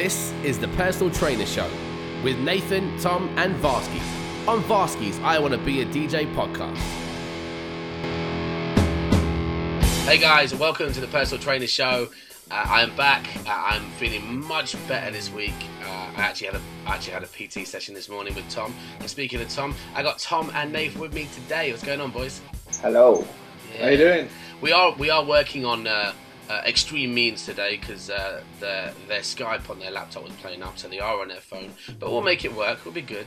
This is the Personal Trainer Show with Nathan, Tom, and Varsky on Varsky's I Want to Be a DJ podcast. Hey guys, welcome to the Personal Trainer Show. Uh, I am back. Uh, I'm feeling much better this week. Uh, I actually had a I actually had a PT session this morning with Tom. And speaking of Tom, I got Tom and Nathan with me today. What's going on, boys? Hello. Yeah. How you doing? We are we are working on uh, extreme means today because uh, their their Skype on their laptop was playing up, so they are on their phone. But we'll make it work. We'll be good.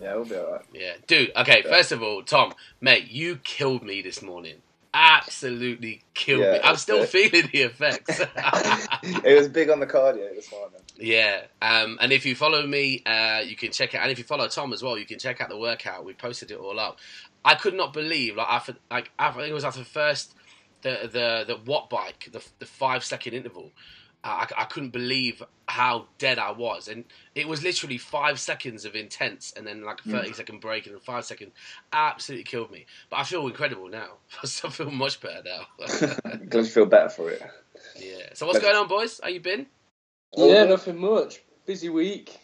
Yeah, we'll be alright. Yeah, dude. Okay, first of all, Tom, mate, you killed me this morning. Absolutely killed Yeah, me. I'm still it- feeling the effects. it was big on the cardio this morning. yeah. Um, and if you follow me, uh, you can check it. And if you follow Tom as well, you can check out the workout. We posted it all up. I could not believe, like after, like after, I think it was after the first, the the the watt bike, the the five second interval. Uh, I, I couldn't believe how dead I was, and it was literally five seconds of intense, and then like a mm. thirty second break, and then five seconds. Absolutely killed me, but I feel incredible now. I feel much better now. Glad you feel better for it. yeah. So what's going on, boys? How you been? Yeah, oh, nothing much. Busy week.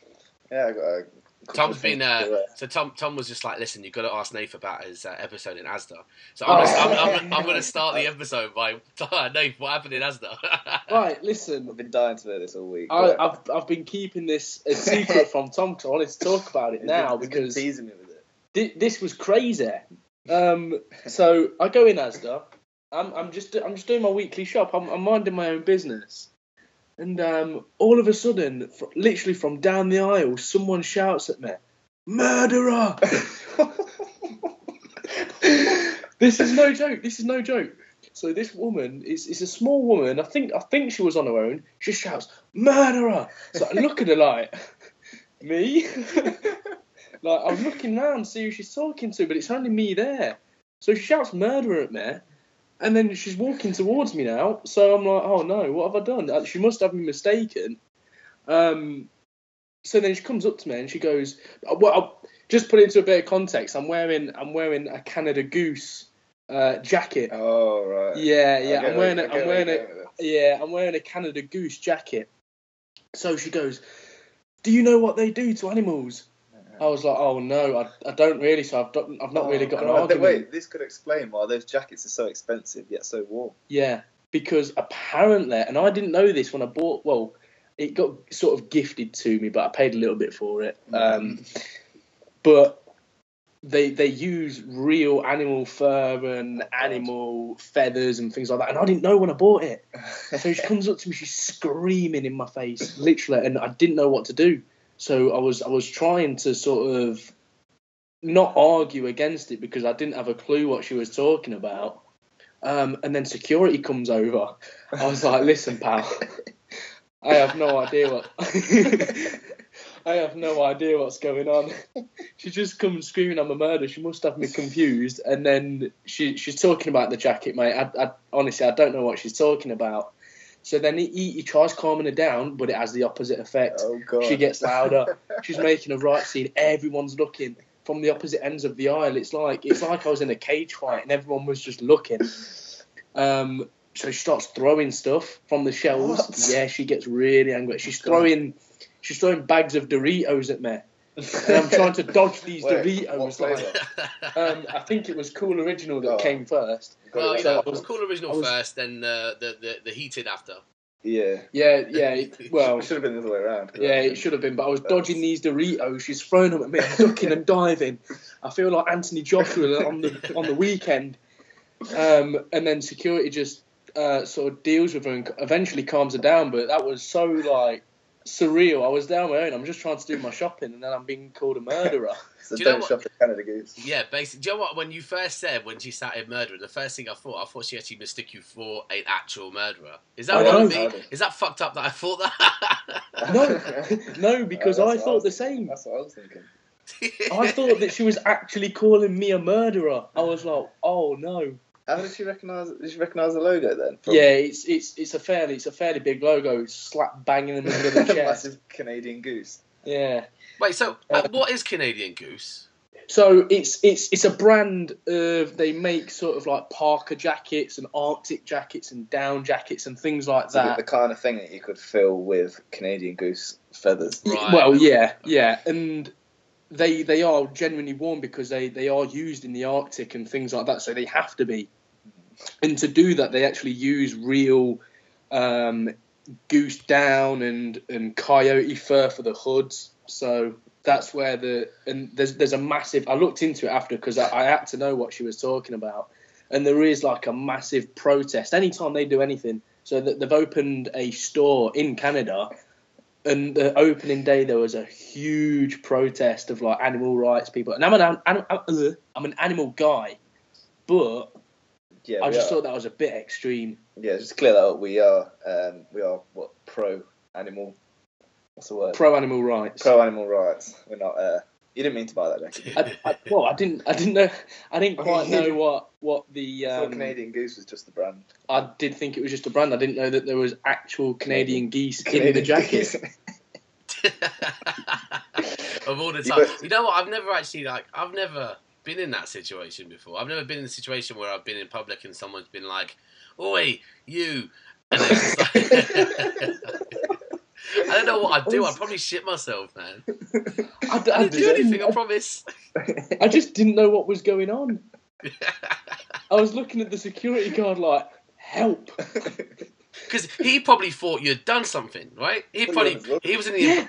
Yeah, I got a couple Tom's of been things to do uh, there. so Tom Tom was just like, listen, you've got to ask Nath about his uh, episode in Asda. So I'm, gonna, I'm, I'm, I'm going to start the episode by Nath, what happened in Asda? Right, listen. I've been dying to do this all week. I, but I've I've been keeping this a secret from Tom because I wanted to talk about it now been- he's been because teasing me with it. thi- this was crazy. Um, so I go in Asda. I'm I'm just I'm just doing my weekly shop. I'm, I'm minding my own business, and um, all of a sudden, fr- literally from down the aisle, someone shouts at me, "Murderer!" this is no joke. This is no joke. So this woman is, is a small woman. I think I think she was on her own. She shouts, "Murderer!" So I look at her like, me. like I'm looking around to see who she's talking to, but it's only me there. So she shouts "murderer" at me, and then she's walking towards me now. So I'm like, "Oh no, what have I done?" She must have me mistaken. Um. So then she comes up to me and she goes, "Well, I'll just put it into a bit of context. I'm wearing I'm wearing a Canada Goose uh, jacket. oh right. Yeah, yeah. I'm wearing I a, I'm wearing you're a, going with this. yeah, I'm wearing a Canada Goose jacket. So she goes, "Do you know what they do to animals?" I was like, "Oh no, I, I don't really." So I've not, I've not really Oh, got an God, argument. Wait, this could explain why those jackets are so expensive yet so warm. Yeah, because apparently, and I didn't know this when I bought. Well, it got sort of gifted to me, but I paid a little bit for it. Um, but they they use real animal fur and animal feathers and things like that, and I didn't know when I bought it. So she comes up to me, she's screaming in my face, literally, and I didn't know what to do. So I was I was trying to sort of not argue against it because I didn't have a clue what she was talking about. Um, and then security comes over. I was like, "Listen, pal, I have no idea what I have no idea what's going on." She just comes screaming, "I'm a murderer!" She must have me confused. And then she she's talking about the jacket, mate. I, I honestly I don't know what she's talking about. So then he, he, he tries calming her down, but it has the opposite effect. oh god. She gets louder. She's making a right scene. Everyone's looking from the opposite ends of the aisle. It's like it's like I was in a cage fight and everyone was just looking. Um, so she starts throwing stuff from the shelves. What? Yeah, she gets really angry. She's throwing she's throwing bags of Doritos at me. And I'm trying to dodge these Wait, Doritos. Like, um, I think it was Cool Original that Oh. came first. well, you So know, I was- cool original was- first, then uh, the, the the heated after. Yeah. Yeah, yeah. it- Well, it should have been the other way around. Yeah, it should have been, but I was dodging these Doritos. She's throwing them at me, I'm ducking and diving. I feel like Anthony Joshua on the on the weekend. Um, and then security just uh, sort of deals with her and eventually calms her down. But that was so like surreal. I was down my own. I'm just trying to do my shopping, and then I'm being called a murderer. So Do you know don't what- shop at Canada Goose. Yeah, basically. Do you know what? When you first said when she started murdering, the first thing I thought, I thought she actually mistook you for an actual murderer. Is that what I wrong know. with me? Is that fucked up that I thought that? No, no, because Yeah, I that's what thought was the same. That's what I was thinking. I thought that she was actually calling me a murderer. I was like, oh no. How did she recognise? Did she recognise the logo then? From Yeah, it's it's it's a fairly it's a fairly big logo slap bang in the middle of the chest. massive Canadian goose. Yeah. Wait, so uh, what is Canadian Goose? So it's it's it's a brand of they make sort of like parka jackets and Arctic jackets and down jackets and things like that. the kind of thing that you could fill with Canadian goose feathers. Right. Well, yeah, yeah, and they they are genuinely warm because they they are used in the Arctic and things like that, so they have to be. And to do that, they actually use real um, goose down and and coyote fur for the hoods. So that's where the and there's there's a massive. I looked into it after because I, I had to know what she was talking about, and there is like a massive protest anytime they do anything. So that they've opened a store in Canada and the opening day there was a huge protest of like animal rights people and i'm an, an, uh, I'm an animal guy but Yeah, i just are. thought that was a bit extreme Yeah, just to clear that up. We are, um, we are what pro animal. What's the word? pro animal rights Pro animal rights. We're not. Uh, you didn't mean to buy that, Jackie. I, I, well i didn't i didn't know i didn't quite know what what the um, Canadian goose was just the brand. i did think it was just a brand i didn't know that there was actual canadian geese in the jacket of all the You time. bet- You know what? I've never actually like I've never been in that situation before. I've never been in a situation where I've been in public and someone's been like, "Oi, you," and it's like, I don't know what I'd do. I'd probably shit myself, man. I, d- I I didn't do anything. I I, promise. I just didn't know what was going on i was looking at the security guard like help Because he probably thought you'd done something, right? He probably yeah, as well. he was in the Yeah.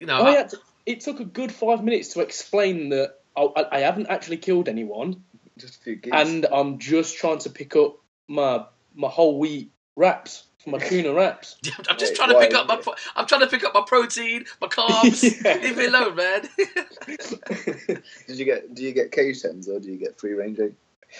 you know. I had to, it took a good five minutes to explain that I, I- I haven't actually killed anyone, just a few geese. and I'm just trying to pick up my my whole wheat wraps, my tuna wraps. I'm just Wait, trying to why? pick up my. pro- I'm trying to pick up my protein, my carbs. Yeah. Leave me alone, man. Did you get? Do you get cage hens or do you get free range?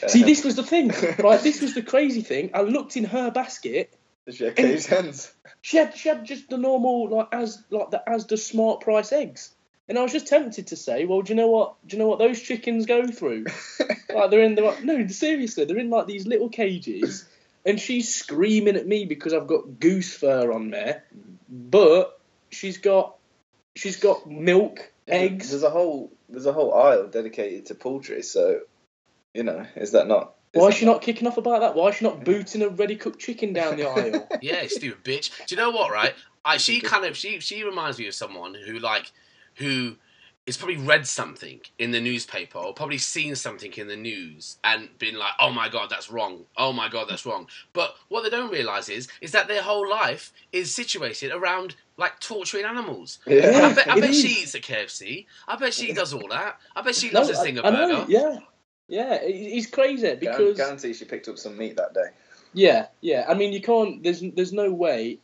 See, this was the thing, right? This was the crazy thing. I looked in her basket. Did you get cage hens? She had she had just the normal like as like the as the Smart Price eggs, and I was just tempted to say, well, do you know what? Do you know what those chickens go through? like they're in the no seriously they're in like these little cages and she's screaming at me because i've got goose fur on there but she's got she's got milk eggs There's a whole there's a whole aisle dedicated to poultry. So, you know, is that not? why is she not kicking off about that why is she not booting a ready cooked chicken down the aisle Yeah, stupid bitch. Do you know what? Right? I she kind of she she reminds me of someone who like who has probably read something in the newspaper or probably seen something in the news and been like, oh my god, that's wrong. Oh my god, that's wrong. But what they don't realise is is that their whole life is situated around like torturing animals. Yeah. I bet, I bet is. she eats at KFC. I bet she does all that. I bet she No, loves a I- Zinger I know, burger. yeah yeah it- it's crazy Guar- because guarantee she picked up some meat that day. yeah yeah i mean you can't there's there's no way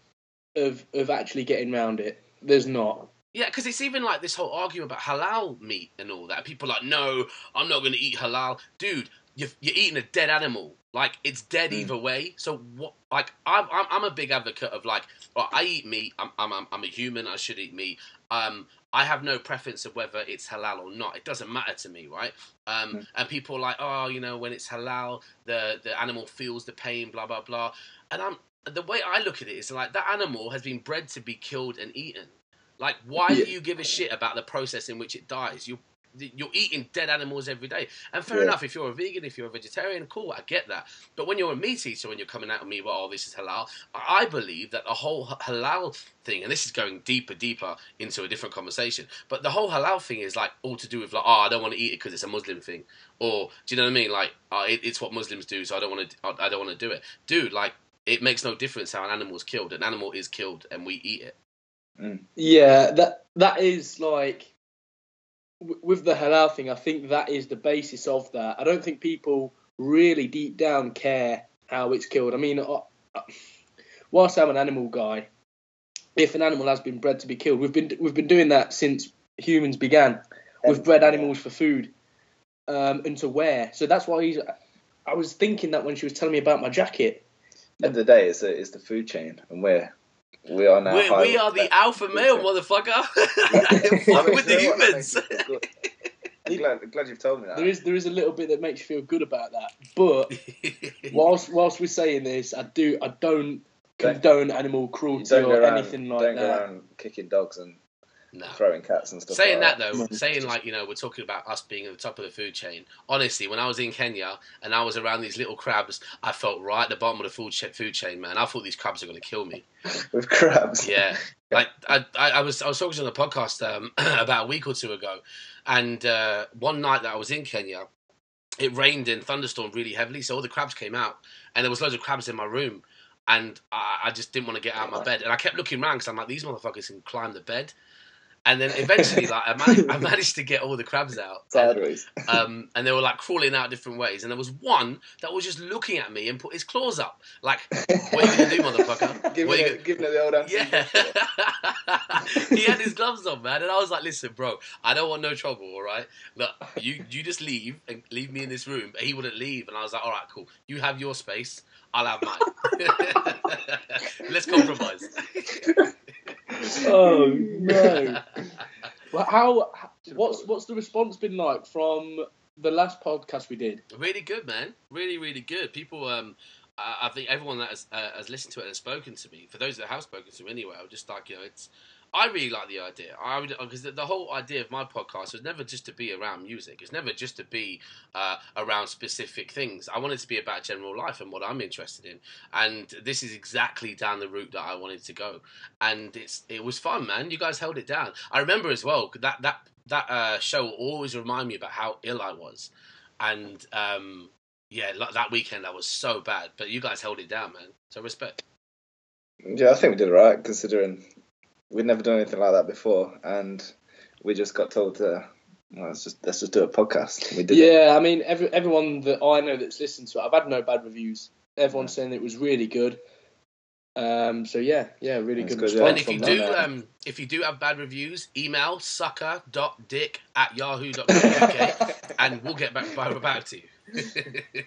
of of actually getting around it there's not Yeah, because it's even like this whole argument about halal meat and all that. People are like, no, I'm not going to eat halal. Dude, you're, you're eating a dead animal. Like, it's dead Mm. either way. So, what, like, I'm, I'm, I'm a big advocate of, like, well, I eat meat. I'm, I'm, I'm- I'm a human. I should eat meat. Um, I have no preference of whether it's halal or not. It doesn't matter to me, right? Um, Mm. And people are like, oh, you know, when it's halal, the, the animal feels the pain, blah, blah, blah. And I'm, the way I look at it is like, that animal has been bred to be killed and eaten. Like, why Yeah. do you give a shit about the process in which it dies? You you're eating dead animals every day, and fair Yeah. enough. If you're a vegan, if you're a vegetarian, cool, I get that. But when you're a meat eater, when you're coming out of me, well, oh, this is halal. I believe that the whole halal thing, and this is going deeper, deeper into a different conversation. But the whole halal thing is like all to do with like, oh, I don't want to eat it because it's a Muslim thing, or do you know what I mean? Like, oh, it, it's what Muslims do, so I don't want to. I I don't want to do it, dude. Like, it makes no difference how an animal's killed. An animal is killed, and we eat it. Yeah, that that is like w- with the halal thing. I think that is the basis of that. I don't think people really deep down care how it's killed. I mean, whilst I'm an animal guy, if an animal has been bred to be killed, we've been we've been doing that since humans began. We've bred animals for food um, and to wear. So that's why he's. I was thinking that when she was telling me about my jacket. At the End of the day, it's, a, it's the food chain, and we're we are now. we, high- we are the alpha male, motherfucker. Fuck with the you know what? That humans. makes me feel good. I'm glad, I'm glad you've told me that. There is there is a little bit that makes you feel good about that, but whilst whilst we're saying this, I do I don't Don't- condone animal cruelty don't or around, anything like don't go that. around kicking dogs and No. throwing cats and stuff. Saying like that though, saying like you know we're talking about us being at the top of the food chain. Honestly, when I was in Kenya and I was around these little crabs, I felt right at the bottom of the food food chain, man. I thought these crabs are going to kill me. with crabs. Yeah, like I, I, I was I was talking on the podcast um, about a week or two ago, and uh, one night that I was in Kenya, it rained and thunderstormed really heavily, so all the crabs came out, and there was loads of crabs in my room, and I, I just didn't want to get out of my bed, and I kept looking around because I'm like these motherfuckers can climb the bed. And then eventually, like I managed, I managed to get all the crabs out, and, Sideways. um, and they were like crawling out different ways. And there was one that was just looking at me and put his claws up, like, "What are you gonna do, motherfucker? Giving What are you it, giving it the old answer. yeah. he had his gloves on, man, and I was like, "Listen, bro, I don't want no trouble, all right? Look, you you just leave and leave me in this room." But he wouldn't leave, and I was like, "All right, cool. You have your space, I'll have mine. Let's compromise." Oh no! Well, how? What's what's the response been like from the last podcast we did? really good, man. Really, really good. People, um, I, I think everyone that has, uh, has listened to it and spoken to me, for those that have spoken to me anyway, I'm just like, you know, it's. I really like the idea. I would because the, the whole idea of my podcast was never just to be around music. It's never just to be uh, around specific things. I wanted to be about general life and what I'm interested in. And this is exactly down the route that I wanted to go. And it's it was fun, man. You guys held it down. I remember as well that that that uh, show always remind me about how ill I was. And um, yeah, that weekend I was so bad, but you guys held it down, man. So respect. Yeah, I think we did alright considering we'd never done anything like that before, and we just got told to well, let's just let's just do a podcast. We did. it. Yeah, I mean, every, everyone that I know that's listened to it, I've had no bad reviews. Everyone's saying it was really good. Um, so yeah, yeah, really That's good good, response yeah. And if you do, um, if you do have bad reviews, email sucker.dick at yahoo.co.uk and we'll get back back, back to you.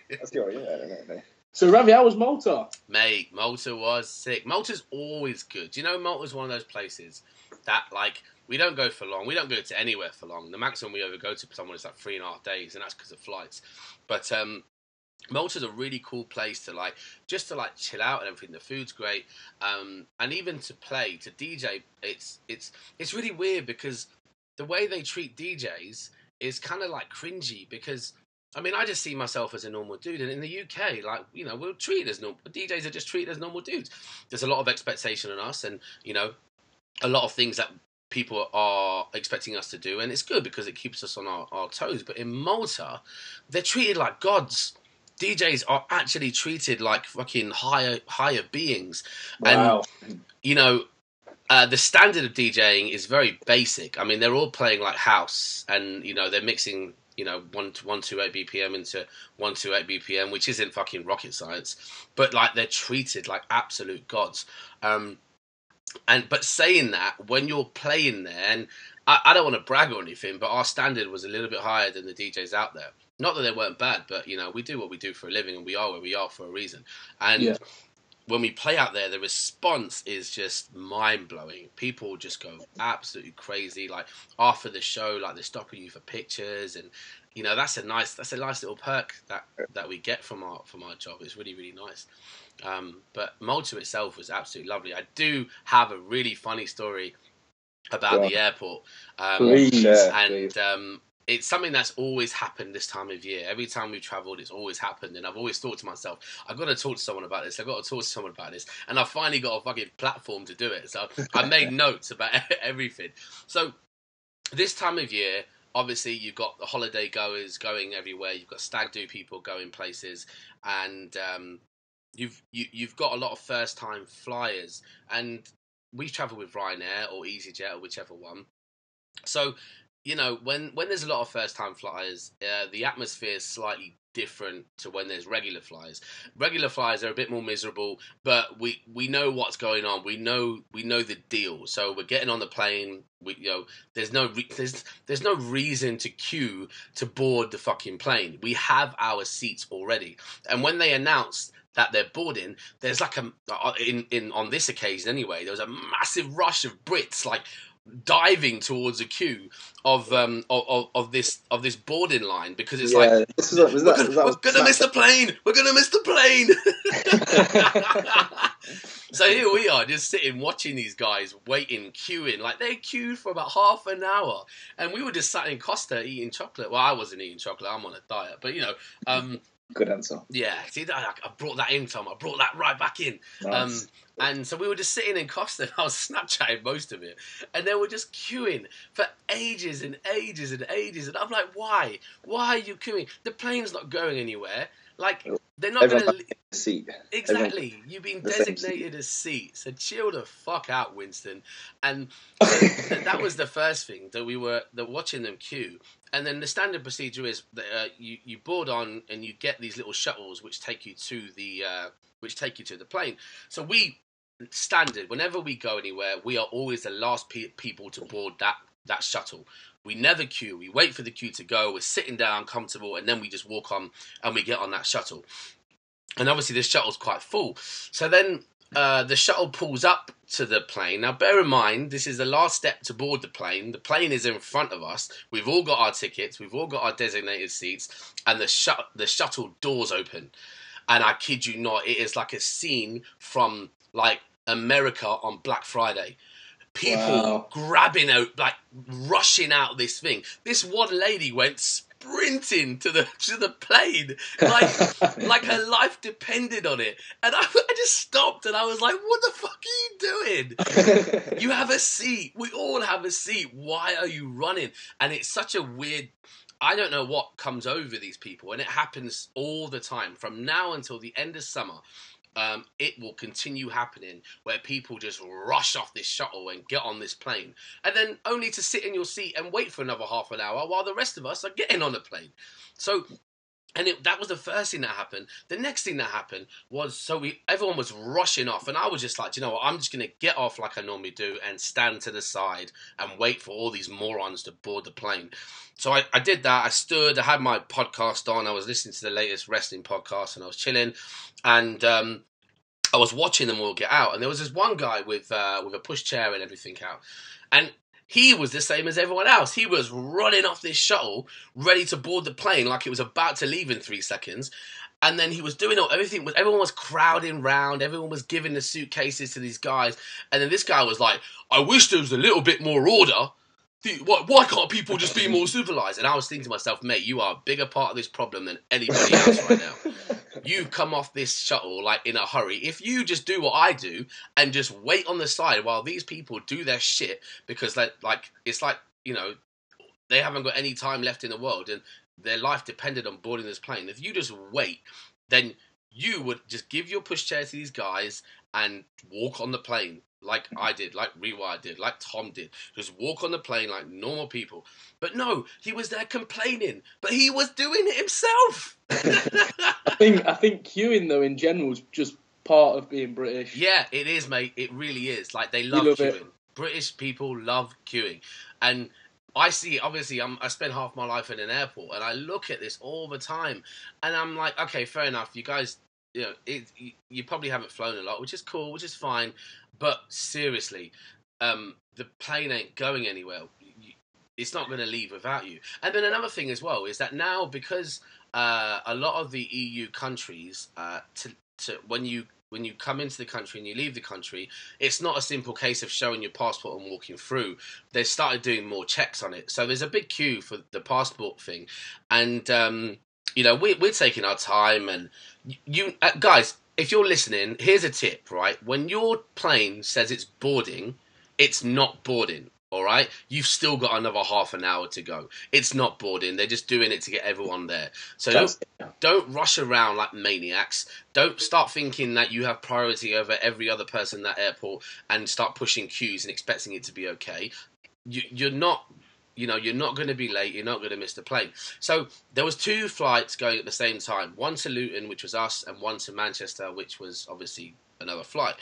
That's your email, isn't it? So Ravi, how was Malta? Mate, Malta was sick. Malta's always good. Do you know Malta's one of those places that like we don't go for long. We don't go to anywhere for long. The maximum we ever go to someone is like three and a half days, and that's because of flights. But um, Malta's a really cool place to like just to like chill out and everything. The food's great, um, and even to play to DJ, it's it's it's really weird because the way they treat DJs is kind of like cringy because. I mean, I just see myself as a normal dude, and in the UK, like you know, we're treated as normal. DJs are just treated as normal dudes. There's a lot of expectation on us, and you know, a lot of things that people are expecting us to do, and it's good because it keeps us on our, our toes. But in Malta, they're treated like gods. DJs are actually treated like fucking higher higher beings, Wow. and you know. Uh, the standard of DJing is very basic. I mean, they're all playing like house, and you know they're mixing, you know, one one two eight BPM into one two eight BPM, which isn't fucking rocket science, but like they're treated like absolute gods. Um, and but saying that, when you're playing there, and I, I don't want to brag or anything, but our standard was a little bit higher than the DJs out there. Not that they weren't bad, but you know we do what we do for a living, and we are where we are for a reason. And Yeah. When we play out there, the response is just mind blowing. People just go absolutely crazy. Like after the show, like they're stopping you for pictures, and you know that's a nice that's a nice little perk that that we get from our from our job. It's really really nice. Um, but Malta itself was absolutely lovely. I do have a really funny story about on. the airport. Um, Please. And please. um, it's something that's always happened this time of year. Every time we've travelled, it's always happened, and I've always thought to myself, I've got to talk to someone about this. I've got to talk to someone about this, and I finally got a fucking platform to do it. So I made notes about everything. So this time of year, obviously, you've got the holiday goers going everywhere. You've got stag do people going places, and um, you've you, you've got a lot of first time flyers, and we travel with Ryanair or EasyJet or whichever one. So, you know, when when there's a lot of first time flyers, uh, the atmosphere is slightly different to when there's regular flyers. Regular flyers are a bit more miserable, but we we know what's going on. We know we know the deal. So we're getting on the plane. We you know there's no re- there's there's no reason to queue to board the fucking plane. We have our seats already. And when they announced that they're boarding, there's like a in in on this occasion anyway. There was a massive rush of Brits like diving towards a queue of um of, of, of this of this boarding line because it's yeah, like this was, was we're that, gonna, was we're gonna miss the plane. We're gonna miss the plane. So here we are, just sitting watching these guys waiting, queuing. Like they queued for about half an hour, and we were just sat in Costa eating chocolate. Well, I wasn't eating chocolate; I'm on a diet. But you know, um, Good answer. yeah. See, I, I brought that in, Tom. I brought that right back in. Um, and so we were just sitting in Costa. And I was Snapchatting most of it, and they were just queuing for ages and ages and ages. And I'm like, why? Why are you queuing? The plane's not going anywhere. Like they're not going to. the seat. Exactly. You've been designated a seat, so chill the fuck out, Winston. And th- that was the first thing that we were that watching them queue. And then the standard procedure is that uh, you you board on and you get these little shuttles which take you to the uh, which take you to the plane. So we standard whenever we go anywhere, we are always the last pe- people to board that that shuttle. We never queue. We wait for the queue to go. We're sitting down, comfortable, and then we just walk on and we get on that shuttle. And obviously, this shuttle's quite full. So then uh, the shuttle pulls up to the plane. Now, bear in mind, this is the last step to board the plane. The plane is in front of us. We've all got our tickets. We've all got our designated seats, and the shut the shuttle doors open. And I kid you not, it is like a scene from like America on Black Friday. People Wow. grabbing out, like rushing out this thing. This one lady went sprinting to the to the plane, like like her life depended on it. And I, I just stopped and I was like, what the fuck are you doing? You have a seat. We all have a seat. Why are you running? And it's such a weird. I don't know what comes over these people, and it happens all the time from now until the end of summer. Um, it will continue happening where people just rush off this shuttle and get on this plane, and then only to sit in your seat and wait for another half an hour while the rest of us are getting on the plane. So and it, that was the first thing that happened. The next thing that happened was so we everyone was rushing off, and I was just like, "Do you know what? I'm just gonna get off like I normally do and stand to the side and wait for all these morons to board the plane. So I, I did that. I stood. I had my podcast on. I was listening to the latest wrestling podcast, and I was chilling, and um, I was watching them all get out. And there was this one guy with uh, with a push chair and everything out, and he was the same as everyone else. He was running off this shuttle, ready to board the plane like it was about to leave in three seconds. And then he was doing all everything was everyone was crowding round, everyone was giving the suitcases to these guys, and then this guy was like, I wish there was a little bit more order. Why, why can't people just be more civilized? And I was thinking to myself, mate, you are a bigger part of this problem than anybody else right now. You've come off this shuttle like in a hurry. If you just do what I do and just wait on the side while these people do their shit because they like it's like you know they haven't got any time left in the world and their life depended on boarding this plane. If you just wait, then you would just give your pushchair to these guys and walk on the plane like I did, like Rewire did, like Tom did. Just walk on the plane like normal people. But no, he was there complaining, but he was doing it himself. I think I think queuing though in general is just part of being British. Yeah, it is, mate. It really is. Like they love, love queuing. it. British people love queuing, and I see. Obviously, I'm, I spend half my life in an airport, and I look at this all the time, and I'm like, okay, fair enough. You guys, you know, it, you, probably haven't flown a lot, which is cool, which is fine. But seriously, um, the plane ain't going anywhere. It's not going to leave without you. And then another thing as well is that now because uh, a lot of the EU countries, uh, to, to when you when you come into the country and you leave the country, it's not a simple case of showing your passport and walking through. They've started doing more checks on it. So there's a big queue for the passport thing. And, um, you know, we, we're taking our time. And you, uh, guys, if you're listening, here's a tip, right? When your plane says it's boarding, it's not boarding. All right, you've still got another half an hour to go. It's not boarding; they're just doing it to get everyone there. So don't don't rush around like maniacs. Don't start thinking that you have priority over every other person in that airport and start pushing queues and expecting it to be okay. You, you're not, you know, you're not going to be late. You're not going to miss the plane. So there was two flights going at the same time. One to Luton, which was us, and one to Manchester, which was obviously another flight.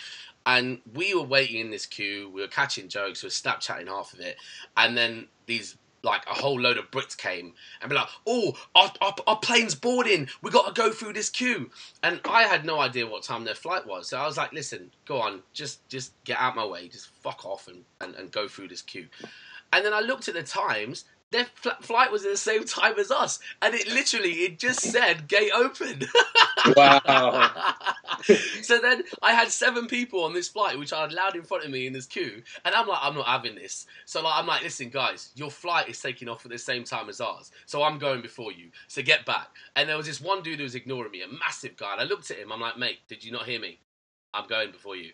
And we were waiting in this queue. We were catching jokes. We were Snapchatting half of it, and then these like a whole load of Brits came and be like, "Oh, our, our, our plane's boarding. We got to go through this queue." And I had no idea what time their flight was, so I was like, "Listen, go on, just just get out my way, just fuck off and, and, and go through this queue." And then I looked at the times. Their fl- flight was at the same time as us, and it literally it just said gate open. Wow. so then I had seven people on this flight, which I had allowed in front of me in this queue, and I'm like, I'm not having this. So like, I'm like, listen, guys, your flight is taking off at the same time as ours, so I'm going before you. So get back. And there was this one dude who was ignoring me, a massive guy. And I looked at him. I'm like, mate, did you not hear me? I'm going before you.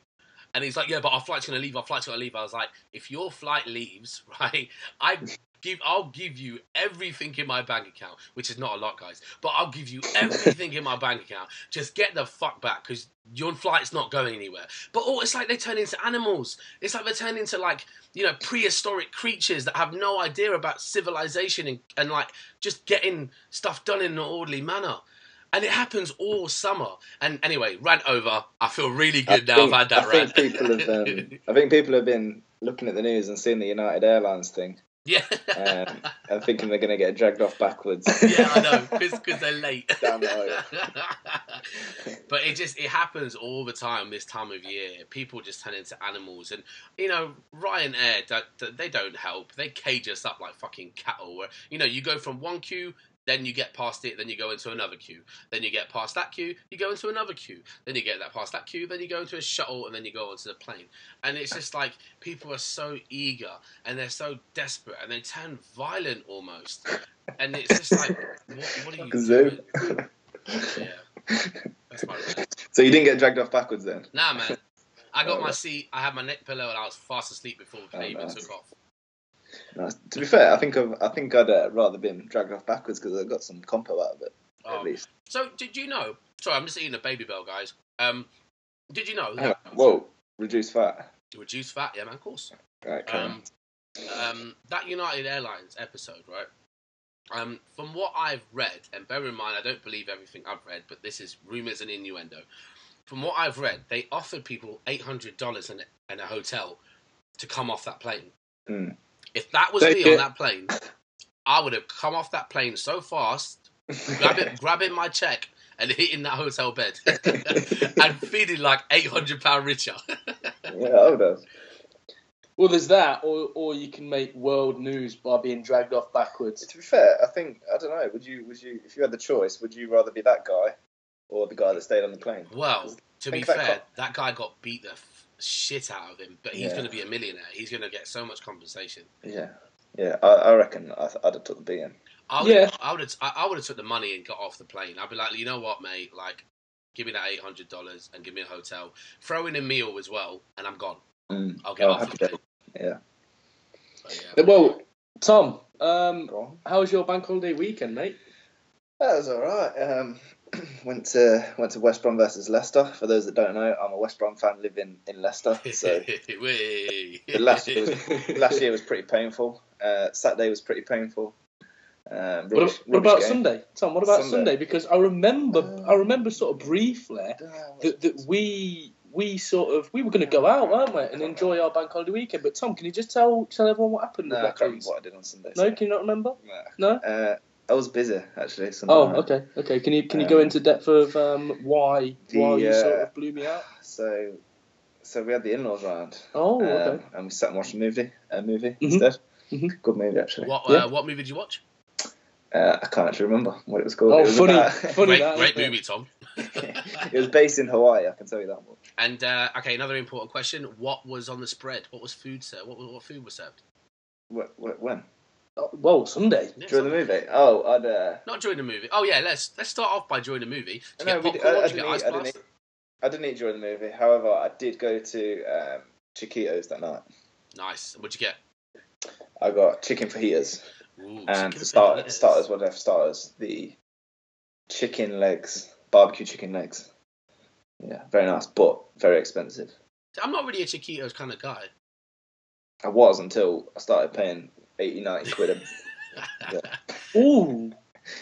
And he's like, yeah, but our flight's gonna leave. Our flight's gonna leave. I was like, if your flight leaves, right, I give, I'll give you everything in my bank account, which is not a lot, guys, but I'll give you everything in my bank account. Just get the fuck back, because your flight's not going anywhere. But oh, it's like they turn into animals. It's like they turn into like you know prehistoric creatures that have no idea about civilization and, and like just getting stuff done in an orderly manner. And it happens all summer. And anyway, rant over. I feel really good now. think, I've had that I rant. think people have. Um, I think people have been looking at the news and seeing the United Airlines thing yeah. um, and thinking they're going to get dragged off backwards. yeah, I know, because they're late. The aisle. but it just it happens all the time this time of year. People just turn into animals, and you know Ryanair they don't help. They cage us up like fucking cattle. Where you know you go from one queue. Then you get past it, then you go into another queue. Then you get past that queue, you go into another queue. Then you get that past that queue, then you go into a shuttle, and then you go onto the plane. And it's just like people are so eager and they're so desperate and they turn violent almost. And it's just like, what, what are you doing? Yeah, that's my. So you didn't get dragged off backwards then? Nah, man. I got Oh, my seat. I had my neck pillow, and I was fast asleep before the Oh, plane even nice. took off. No, to be fair, I think I've, I think I'd uh, rather been dragged off backwards because I got some compo out of it Oh. at least. So, did you know? Sorry, I'm just eating a Babybel, guys. Um, did you know that. Whoa, reduced fat. reduced fat? Yeah, man, of course. Right, Um, um, that United Airlines episode, right? Um, from what I've read, and bear in mind, I don't believe everything I've read, but this is rumors and innuendo. From what I've read, they offered people eight hundred dollars in a- hotel to come off that plane. Hmm. If that was Take me it. on that plane, I would have come off that plane so fast, grabbing, grabbing my check and hitting that hotel bed, and feeling like eight hundred pound richer. yeah, I would have. Well, there's that, or or you can make world news by being dragged off backwards. To be fair, I think I don't know. Would you? Would you? If you had the choice, would you rather be that guy or the guy that stayed on the plane? Well, to be Think about fair, co- that guy got beat the f- shit out of him, but he's Yeah. going to be a millionaire. He's going to get so much compensation. Yeah, yeah. I, I reckon I, I'd have took the beating. I would, Yeah. I would have, I I would have took the money and got off the plane. I'd be like, you know what, mate? Like, give me that eight hundred dollars and give me a hotel. Throw in a meal as well, and I'm gone. Mm. I'll get Oh, off happy the day. plane. Yeah. So, yeah. Well, Tom, um, how was your bank holiday weekend, mate? That was all right. Um, went to went to West Brom versus Leicester. For those that don't know, I'm a West Brom fan living in Leicester. So the last year was last year was pretty painful. Uh, Saturday was pretty painful. Um, What, rubbish, ab- what about game. Sunday, Tom? What about Sunday. Sunday? Because I remember, Uh, I remember sort of briefly I that, that we we sort of we were going to go out, weren't we, and enjoy our bank holiday weekend. But Tom, can you just tell tell everyone what happened? No, with I can't remember what I did on Sunday. No, can you not remember? No. No. Uh, I was busy actually. Oh, night. okay, okay. Can you can you go Um, into depth of um, why the, why you sort uh, of blew me out? So, so we had the in-laws round, Oh, um, okay. and we sat and watched a movie. A movie Mhm. instead. Mhm. Good movie actually. What Yeah. uh, what movie did you watch? Uh, I can't actually remember what it was called. Oh, it was funny, about- funny Great, that. great movie, Tom. it was based in Hawaii. I can tell you that much. And uh, okay, another important question: What was on the spread? What was food served? What, what food was served? Wh- wh- When Oh, Well, Sunday. Yeah, during the movie? Oh, I'd. Uh, Not during the movie. Oh yeah, let's let's start off by during the movie. Did No, get we did- popcorn? I- I Did you get didn't ice eat- I didn't blast? I didn't eat during the movie. However, I did go to um, Chiquitos that night. Nice. What'd you get? I got chicken fajitas Ooh, and chicken start, fajitas. starters. What they have starters? The chicken legs, barbecue chicken legs. Yeah, very nice, but very expensive. I'm not really a Chiquitos kind of guy. I was until I started paying 80, 90 quid. a- Ooh,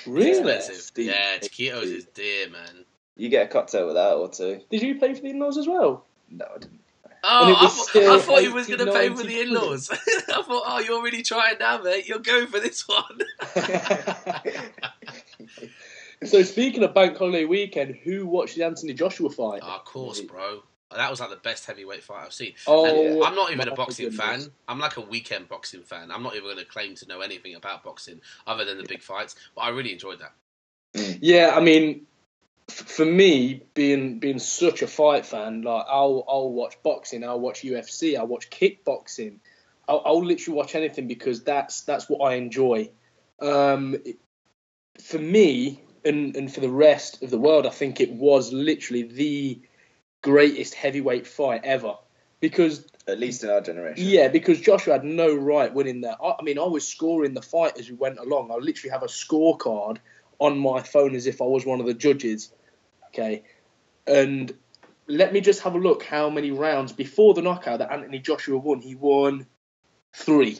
really? Expensive. Steep. Yeah, Chiquitos is dear, man. You get a cocktail with that or two. Did you pay for the in-laws as well? No, I didn't. Oh, I, was thought- still I thought he was going to pay for the 90 in-laws. I thought, oh, you're really trying now, mate. You're going for this one. so speaking of bank holiday weekend, who watched the Anthony Joshua fight? Oh, of course, bro. That was like the best heavyweight fight I've seen. Oh, And I'm not even a boxing goodness. fan. I'm like a weekend boxing fan. I'm not even going to claim to know anything about boxing other than the big fights. But I really enjoyed that. Yeah, I mean, for me, being being such a fight fan, like I'll I'll watch boxing, I'll watch UFC, I'll watch kickboxing, I'll, I'll literally watch anything because that's that's what I enjoy. Um, for me and and for the rest of the world, I think it was literally the greatest heavyweight fight ever because At least in our generation. yeah, because Joshua had no right winning that. I, I mean, I was scoring the fight as we went along. I literally have a scorecard on my phone as if I was one of the judges. Okay, and let me just have a look how many rounds before the knockout that Anthony Joshua won. He won three,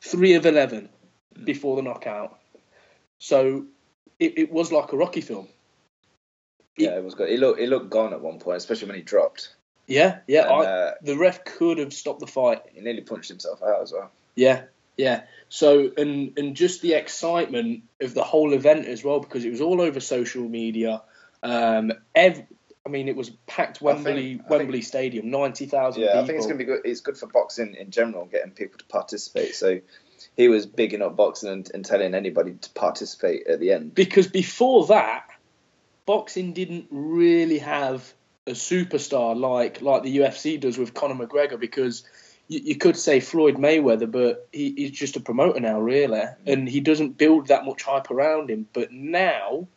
three of eleven hmm. before the knockout. So it, it was like a Rocky film. Yeah, it was good. It looked he looked gone at one point, especially when he dropped. Yeah, yeah. And, I, uh, the ref could have stopped the fight. he nearly punched himself out as well. Yeah, yeah. So and and just the excitement of the whole event as well because it was all over social media. Um, ev- I mean, it was packed I think- Wembley think- Wembley Stadium, ninety thousand Yeah, people. I think it's gonna be good. It's good for boxing in general, getting people to participate. So he was bigging up boxing and, and telling anybody to participate at the end. because before that, boxing didn't really have a superstar like like the UFC does with Conor McGregor because. You, you could say Floyd Mayweather, but he, he's just a promoter now, really, and he doesn't build that much hype around him. But now,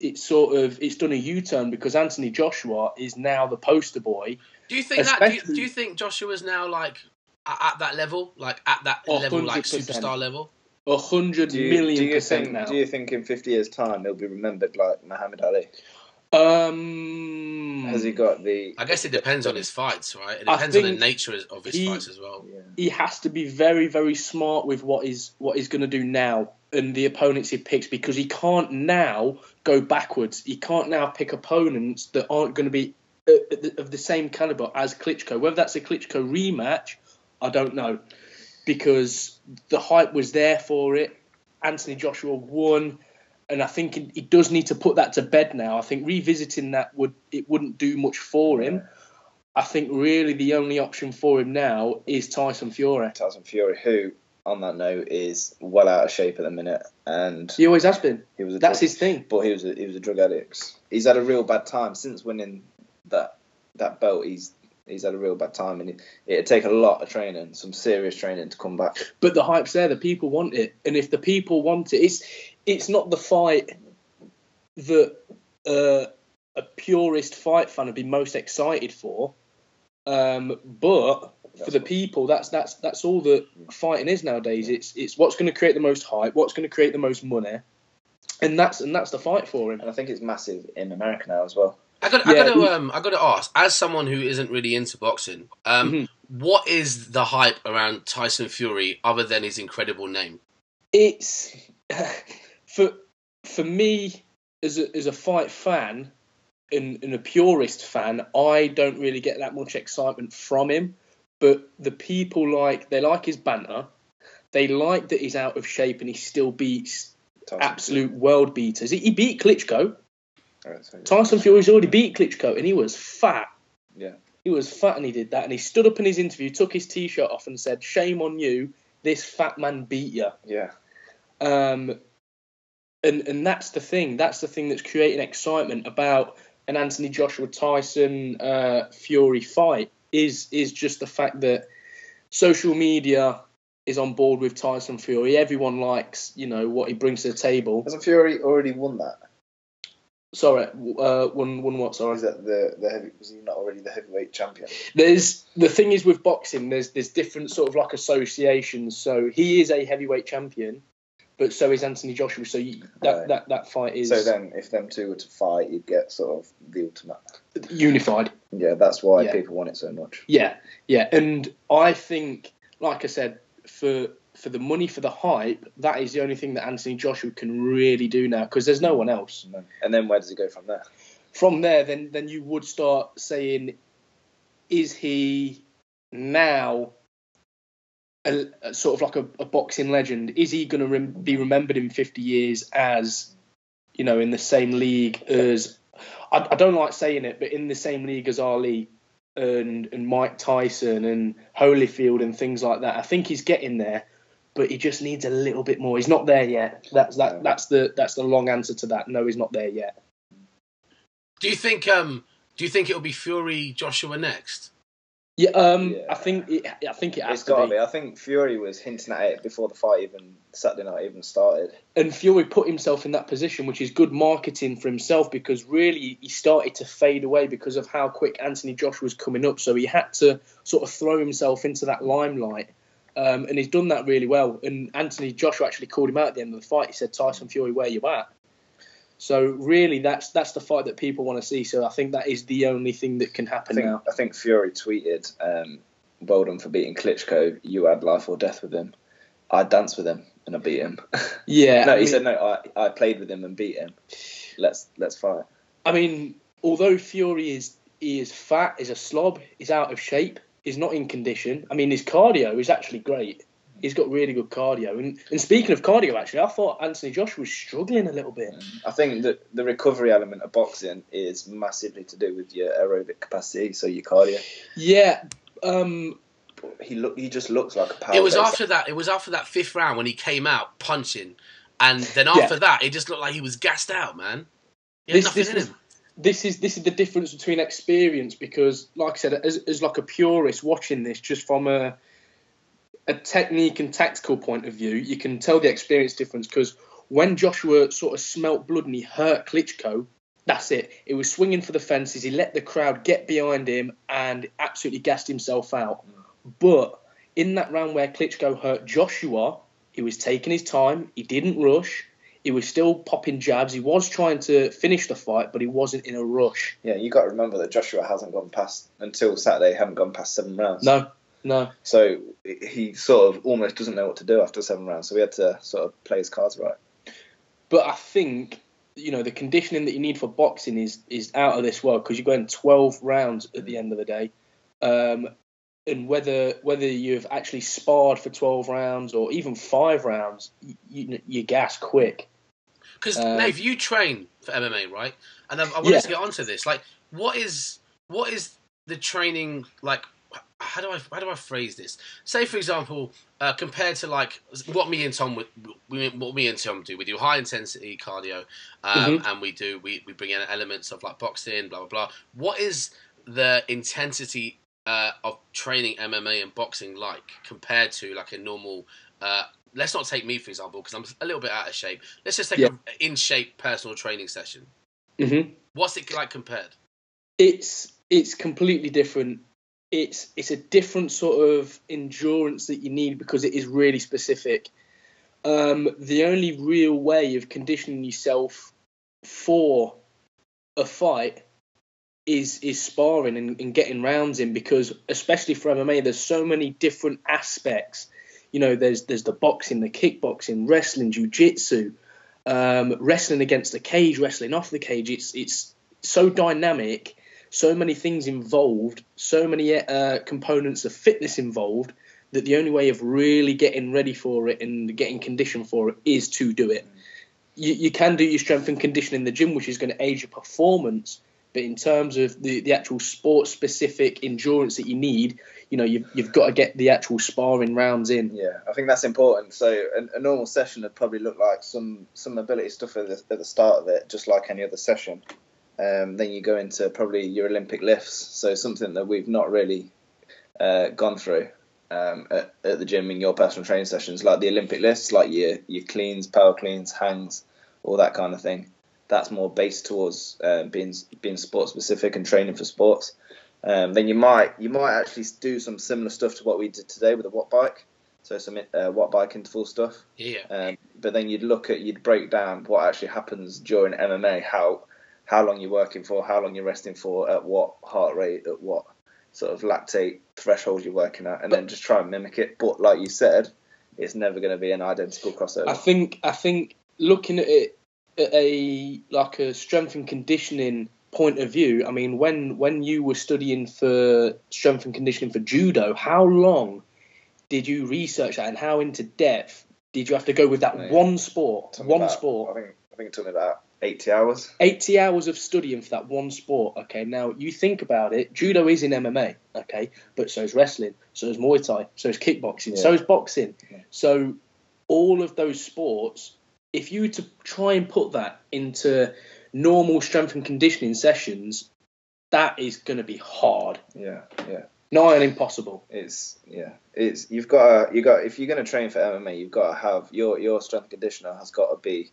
it's sort of it's done a U-turn because Anthony Joshua is now the poster boy. Do you think that? Do you, do you think Joshua's now like at, at that level, like at that level, like superstar level? A hundred Do you, million do you percent think? now. Do you think in fifty years' time he'll be remembered like Muhammad Ali? um, Has he got the? I guess it depends on his fights, right? It depends on the nature of his he- fights as well. Yeah. he has to be very, very smart with what he's what he's going to do now and the opponents he picks because he can't now go backwards. He can't now pick opponents that aren't going to be uh, of the same caliber as Klitschko. Whether that's a Klitschko rematch, I don't know, because the hype was there for it. Anthony Joshua won, and I think he does need to put that to bed now. I think revisiting that would it wouldn't do much for him. I think really the only option for him now is Tyson Fury. Tyson Fury, who on that note is well out of shape at the minute, and He always has been. he was a That's drug, his thing. but he was a, he was a drug addict. He's had a real bad time since winning that that belt. He's he's had a real bad time, and it, it'd take a lot of training, some serious training to come back. But the hype's there. The people want it, and if the people want it, it's it's not the fight that uh, a purist fight fan would be most excited for. Um, but for the people, that's that's that's all that fighting is nowadays. It's it's what's going to create the most hype, what's going to create the most money, and that's and that's the fight for him. And I think it's massive in America now as well. I got, I got to, um, I got to ask, as someone who isn't really into boxing, um, Mhm. what is the hype around Tyson Fury other than his incredible name? it's for for me as a as a fight fan and, and a purist fan, I don't really get that much excitement from him. But the people like they like his banter. They like that he's out of shape and he still beats Tyson absolute world beaters. He, he beat Klitschko. Tyson Fury's already beat Klitschko and he was fat. Yeah. He was fat and he did that. And he stood up in his interview, took his t-shirt off and said, "Shame on you. This fat man beat you." Yeah, Um, and and that's the thing. That's the thing that's creating excitement about an Anthony Joshua Tyson uh, Fury fight is is just the fact that social media is on board with Tyson Fury. Everyone likes you know what he brings to the table. hasn't Fury already won that? Sorry, uh, one one what? Sorry. is that the the heavy? Was he not already the heavyweight champion? There's the thing is with boxing. There's there's different sort of like associations. So he is a heavyweight champion, but so is Anthony Joshua. So you, that, Right. that that fight is So then, if them two were to fight, you'd get sort of the ultimate. unified. Yeah, that's why Yeah. people want it so much. Yeah, yeah, and I think, like I said, for for the money for the hype, that is the only thing that Anthony Joshua can really do now because there's no one else. And then where does it go from there? From there, then then you would start saying, is he now a, a sort of like a, a boxing legend? Is he going to rem- be remembered in 50 years as, you know, in the same league as? I, I don't like saying it, but in the same league as Ali and and Mike Tyson and Holyfield and things like that. I think he's getting there, but he just needs a little bit more. He's not there yet. That's that. Yeah. That's the that's the long answer to that. No, he's not there yet. Do you think um do you think it'll be Fury Joshua next? Yeah, um, Yeah. I think it, I think it has It's to got to be. be. I think Fury was hinting at it before the fight even Saturday night even started. And Fury put himself in that position, which is good marketing for himself because really he started to fade away because of how quick Anthony Joshua was coming up. So he had to sort of throw himself into that limelight. Um, and he's done that really well. And Anthony Joshua actually called him out at the end of the fight. He said, Tyson Fury, where you at? So really, that's that's the fight that people want to see. So I think that is the only thing that can I happen think now. I think Fury tweeted, um, "Well done for beating Klitschko. You had life or death with him. I danced with him and I beat him." Yeah, no, I he mean- said no. I, I played with him and beat him. Let's let's fight. I mean, although Fury is he is fat, is a slob, is out of shape, is not in condition. I mean, his cardio is actually great. He's got really good cardio. And, and speaking of cardio, actually, I thought Anthony Joshua was struggling a little bit. I think that the recovery element of boxing is massively to do with your aerobic capacity, so your cardio. Yeah, um, He look he just looks like a power. It was racer. after that. It was after that fifth round when he came out punching, and then Yeah. after that, it just looked like he was gassed out, man. He had this, nothing this in was him. This is this is the difference between experience because, like I said, as, as like a purist watching this, just from a a technique and tactical point of view, you can tell the experience difference because when Joshua sort of smelt blood and he hurt Klitschko, that's it. He was swinging for the fences. He let the crowd get behind him and absolutely gassed himself out. But in that round where Klitschko hurt Joshua, he was taking his time. He didn't rush. He was still popping jabs. He was trying to finish the fight, but he wasn't in a rush. Yeah, you got to remember that Joshua hasn't gone past until Saturday. Hadn't gone past seven rounds. No, no. So he sort of almost doesn't know what to do after seven rounds. So we had to sort of play his cards right. But I think you know the conditioning that you need for boxing is is out of this world because you're going 12 rounds at the end of the day. Um, and whether whether you've actually sparred for 12 rounds or even five rounds, you, you, you gas quick. Because Um, Nave, you train for MMA, right? And I, I wanted Yeah. to get onto this. Like, what is what is the training like? How do I how do I phrase this? Say, for example, uh, compared to like what me and Tom what me and Tom do, we do high intensity cardio, um, and we do we, we bring in elements of like boxing, blah blah blah. What is the intensity uh, of training MMA and boxing like compared to like a normal? Uh, let's not take me for example because I'm a little bit out of shape. Let's just take Yeah. a in shape personal training session. Mm-hmm. What's it like compared? it's it's completely different. It's it's a different sort of endurance that you need because it is really specific. Um, the only real way of conditioning yourself for a fight is is sparring and, and getting rounds in because especially for MMA, there's so many different aspects. You know, there's there's the boxing, the kickboxing, wrestling, jujitsu, um, wrestling against the cage, wrestling off the cage. It's it's so dynamic, so many things involved, so many uh, components of fitness involved that the only way of really getting ready for it and getting conditioned for it is to do it. You, you can do your strength and conditioning in the gym, which is going to aid your performance. But in terms of the, the actual sport specific endurance that you need, you know, you've, you've got to get the actual sparring rounds in. Yeah, I think that's important. So a, a normal session would probably look like some some mobility stuff at the, at the start of it, just like any other session. Um, then you go into probably your Olympic lifts, so something that we've not really uh, gone through um, at, at the gym in your personal training sessions, like the Olympic lifts, like your your cleans, power cleans, hangs, all that kind of thing. That's more based towards uh, being being sport specific and training for sports. Um, then you might you might actually do some similar stuff to what we did today with the watt bike. So some uh, watt bike interval stuff. Yeah. Um, but then you'd look at you'd break down what actually happens during MMA, how how long you're working for, how long you're resting for, at what heart rate, at what sort of lactate threshold you're working at, and then just try and mimic it. But like you said, it's never going to be an identical crossover. I think I think looking at it at a like a strength and conditioning point of view, I mean when when you were studying for strength and conditioning for judo, how long did you research that and how into depth did you have to go with that Yeah. one sport? One about- sport. I think I think it took me about eighty hours. 80 hours of studying for that one sport. Okay, now you think about it, judo is in MMA, okay, but so is wrestling, so is Muay Thai, so is kickboxing, so is boxing. Yeah. So all of those sports, if you were to try and put that into normal strength and conditioning sessions, that is going to be hard, Yeah, yeah. nigh on impossible. It's yeah. It's you've got to, you got if you're going to train for MMA, you've got to have your your strength conditioner has got to be.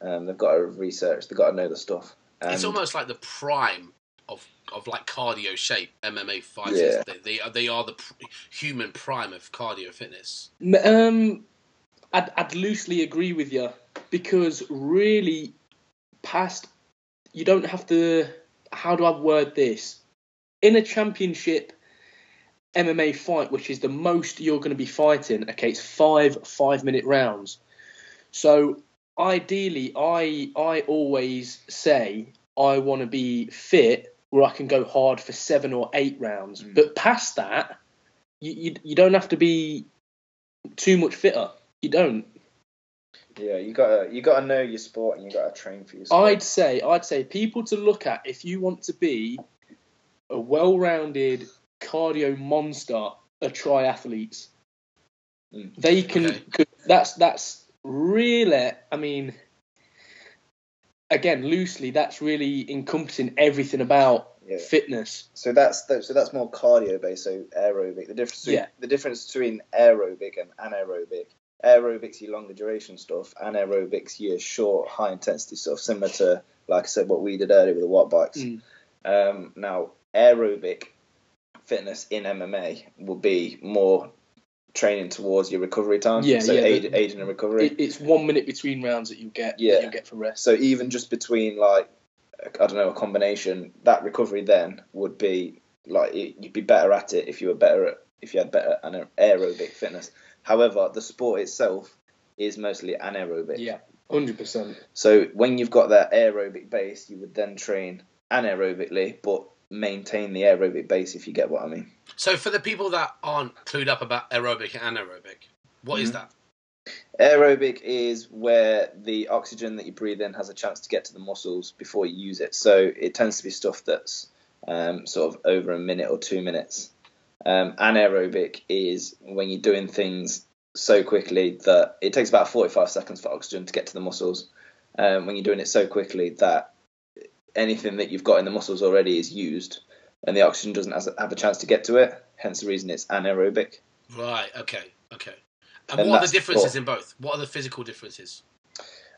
Um, they've got to research. They've got to know the stuff. And it's almost like the prime of of like cardio shape MMA fighters. Yeah. They, they are they are the pr- human prime of cardio fitness. Um, I'd, I'd loosely agree with you because really, past you don't have to. How do I word this? In a championship MMA fight, which is the most you're going to be fighting, okay, it's five five minute rounds. So ideally, I I always say I want to be fit where I can go hard for seven or eight rounds. Mm. But past that, you, you you don't have to be too much fitter. You don't. yeah, you got to you got to know your sport and you got to train for your sport. I'd say I'd say people to look at if you want to be a well-rounded cardio monster are triathletes. Mm. They can. Okay. 'cause That's that's really. I mean, again, loosely, that's really encompassing everything about Yeah. fitness. So that's that, so that's more cardio based. So aerobic. The difference between, Yeah. the difference between aerobic and anaerobic. Aerobics your longer duration stuff. Anaerobics your short high intensity stuff. Similar to like I said, what we did earlier with the watt bikes. Mm. Um, now aerobic fitness in MMA will be more training towards your recovery time. Yeah, so yeah, aid, the- aiding in recovery. It, it's one minute between rounds that you get. Yeah. You get for rest. So even just between like I don't know a combination, that recovery then would be like you'd be better at it if you were better at if you had better aerobic fitness. However, the sport itself is mostly anaerobic. Yeah, hundred percent. So when you've got that aerobic base, you would then train anaerobically, but maintain the aerobic base if you get what I mean. So for the people that aren't clued up about aerobic and anaerobic, what is Mhm. that? Aerobic is where the oxygen that you breathe in has a chance to get to the muscles before you use it. So it tends to be stuff that's um, sort of over a minute or two minutes. Um, anaerobic is when you're doing things so quickly that it takes about 45 seconds for oxygen to get to the muscles. Um, when you're doing it so quickly that anything that you've got in the muscles already is used and the oxygen doesn't have a chance to get to it. Hence the reason it's anaerobic. Right. Okay. Okay. And, And what are the differences for- in both? What are the physical differences?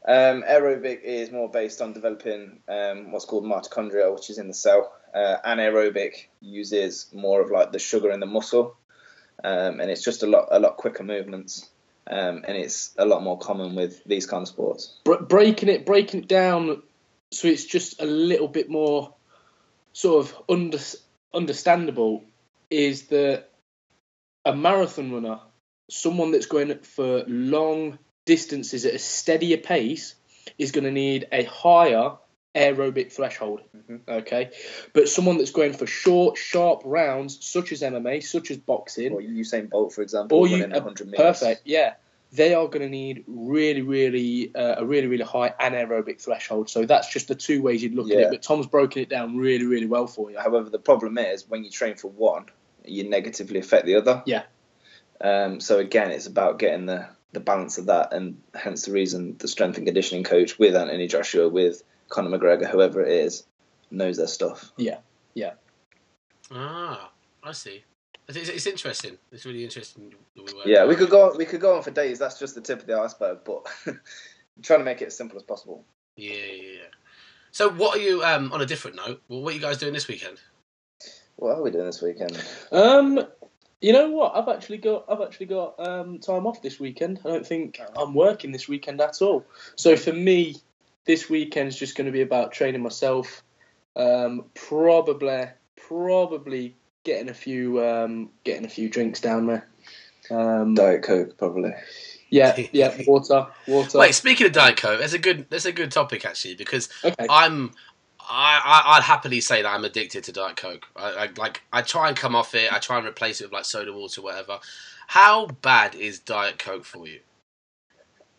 Um, aerobic is more based on developing um, what's called mitochondria, which is in the cell. Uh, anaerobic uses more of like the sugar in the muscle, um, and it's just a lot a lot quicker movements, um, and it's a lot more common with these kind of sports. Breaking it breaking it down so it's just a little bit more sort of under, understandable is that a marathon runner someone that's going for long distances at a steadier pace is going to need a higher aerobic threshold. Mhm. okay? But someone that's going for short sharp rounds such as mma such as boxing Or Usain Bolt, for example, or you uh, perfect yeah. They are going to need really really uh, a really really high anaerobic threshold. So that's just the two ways you'd look at it. But tom's broken it down really really well for you. However, the problem is when you train for one, you negatively affect the other. Yeah. Um, so again, it's about getting the the balance of that, and hence the reason the strength and conditioning coach with Anthony Joshua, with Conor McGregor, whoever it is, knows their stuff. Yeah, yeah. Ah, I see. It's, it's, it's interesting. It's really interesting. the Yeah, we could go we could go on for days. That's just the tip of the iceberg, but trying to make it as simple as possible. Yeah, yeah, yeah. So, what are you? Um, on a different note, well, what are you guys doing this weekend? What are we doing this weekend? um you know what i've actually got i've actually got um time off this weekend i don't think i'm working this weekend at all so for me this weekend's just going to be about training myself um probably probably getting a few um getting a few drinks down there um Diet Coke, probably. Yeah, yeah, water, water. Wait, speaking of Diet Coke, that's a good that's a good topic actually because okay. I'm I, I I'd happily say that I'm addicted to Diet Coke. I, I like I try and come off it. I try and replace it with like soda water, whatever. How bad is Diet Coke for you?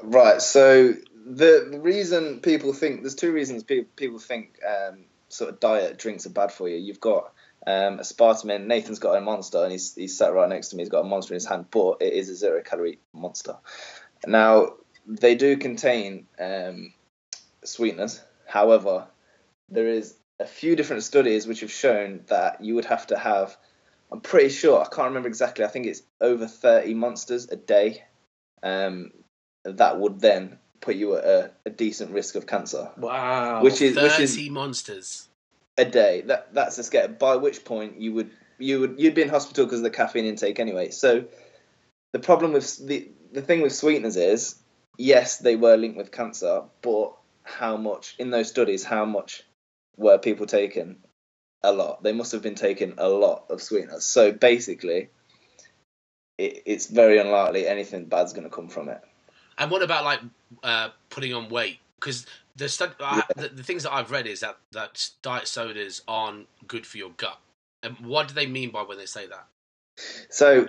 Right. So the, the reason people think there's two reasons people people think um, sort of diet drinks are bad for you. You've got um, aspartame. Nathan's got a monster, and he's he's sat right next to me. He's got a monster in his hand, but it is a zero calorie monster. Now they do contain um, sweeteners. However, there is a few different studies which have shown that you would have to have. I'm pretty sure I can't remember exactly. I think it's over 30 monsters a day. Um, that would then put you at a, a decent risk of cancer, Wow. which is which Thirty is monsters. a day. That that's a scare. By which point you would you would you'd be in hospital because of the caffeine intake anyway. So the problem with the the thing with sweeteners is yes they were linked with cancer, but how much in those studies how much were people taking? A lot. They must have been taking a lot of sweeteners. So basically, it, it's very unlikely anything bad's going to come from it. And what about like uh, putting on weight? Because the, stud- I, the the things that I've read is that that diet sodas aren't good for your gut. And what do they mean by when they say that? So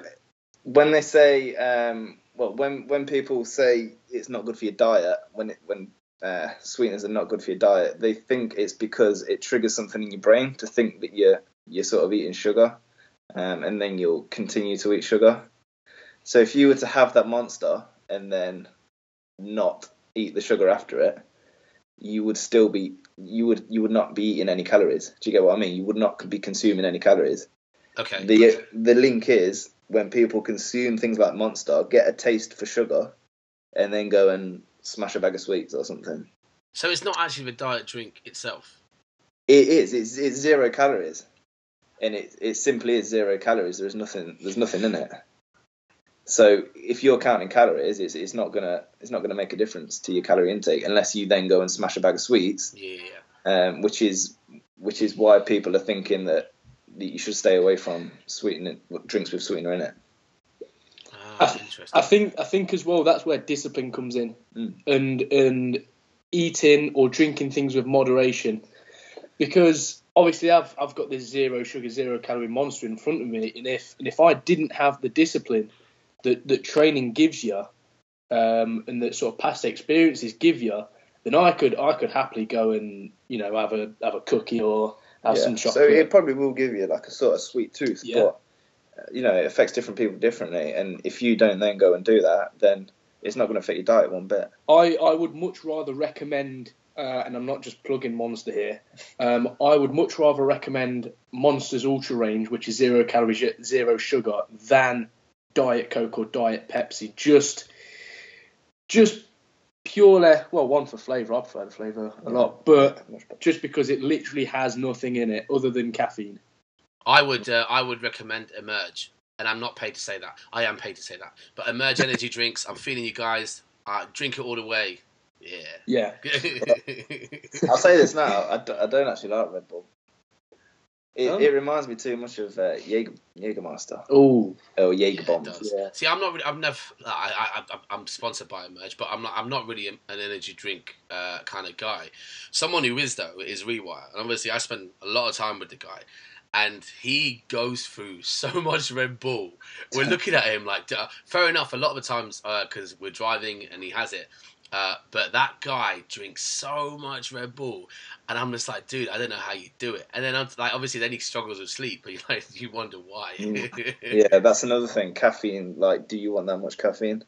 when they say, um, well, when when people say it's not good for your diet, when it, when uh, sweeteners are not good for your diet, they think it's because it triggers something in your brain to think that you're you're sort of eating sugar, um, and then you'll continue to eat sugar. So if you were to have that monster and then not eat the sugar after it, you would still be you would you would not be eating any calories. Do you get what I mean? You would not be consuming any calories. Okay. The the link is when people consume things like Monster, get a taste for sugar, and then go and smash a bag of sweets or something. so it's not actually the diet drink itself. It is. It's it's zero calories, and it it simply is zero calories. There's nothing. There's nothing in it. So if you're counting calories, it's it's not gonna it's not gonna make a difference to your calorie intake unless you then go and smash a bag of sweets, Yeah. um, which is which is why people are thinking that, that you should stay away from sweetening drinks with sweetener in it. Ah, interesting. I think I think as well that's where discipline comes in, Mm. and and eating or drinking things with moderation, because obviously I've I've got this zero sugar zero calorie monster in front of me, and if and if I didn't have the discipline that that training gives you, um, and that sort of past experiences give you, then I could I could happily go and you know have a have a cookie or have Yeah. some chocolate. So it probably will give you like a sort of sweet tooth, Yeah. but uh, you know it affects different people differently. And if you don't then go and do that, then it's not going to affect your diet one bit. I, I would much rather recommend, uh, and I'm not just plugging Monster here, um, I would much rather recommend Monster's Ultra Range, which is zero calories, zero sugar, than Diet Coke or Diet Pepsi. Just, just purely, well, one for flavour, I prefer the flavour a lot, but just because it literally has nothing in it other than caffeine. I would uh, I would recommend Emerge, and I'm not paid to say that. I am paid to say that. But Emerge energy drinks. I'm feeling you guys. Uh, drink it all the way. Yeah. Yeah. I'll say this now: I, d- I don't actually like Red Bull. It, Oh. it reminds me too much of uh, Jaeger, Jägermeister Oh, or Jaeger Bomb. Yeah. See, I'm not. Really, I'm never. I, I, I, I'm sponsored by Emerge, but I'm not. I'm not really an energy drink uh, kind of guy. Someone who is though is Rewire, and obviously I spend a lot of time with the guy, and he goes through so much Red Bull. We're looking at him like, uh, fair enough. A lot of the times, because we're driving and he has it. Uh, but that guy drinks so much Red Bull, and I'm just like, dude, I don't know how you do it. And then I'm like, obviously, then he struggles with sleep, but you like, you wonder why. Mm. Yeah, that's another thing. Caffeine. Like, do you want that much caffeine?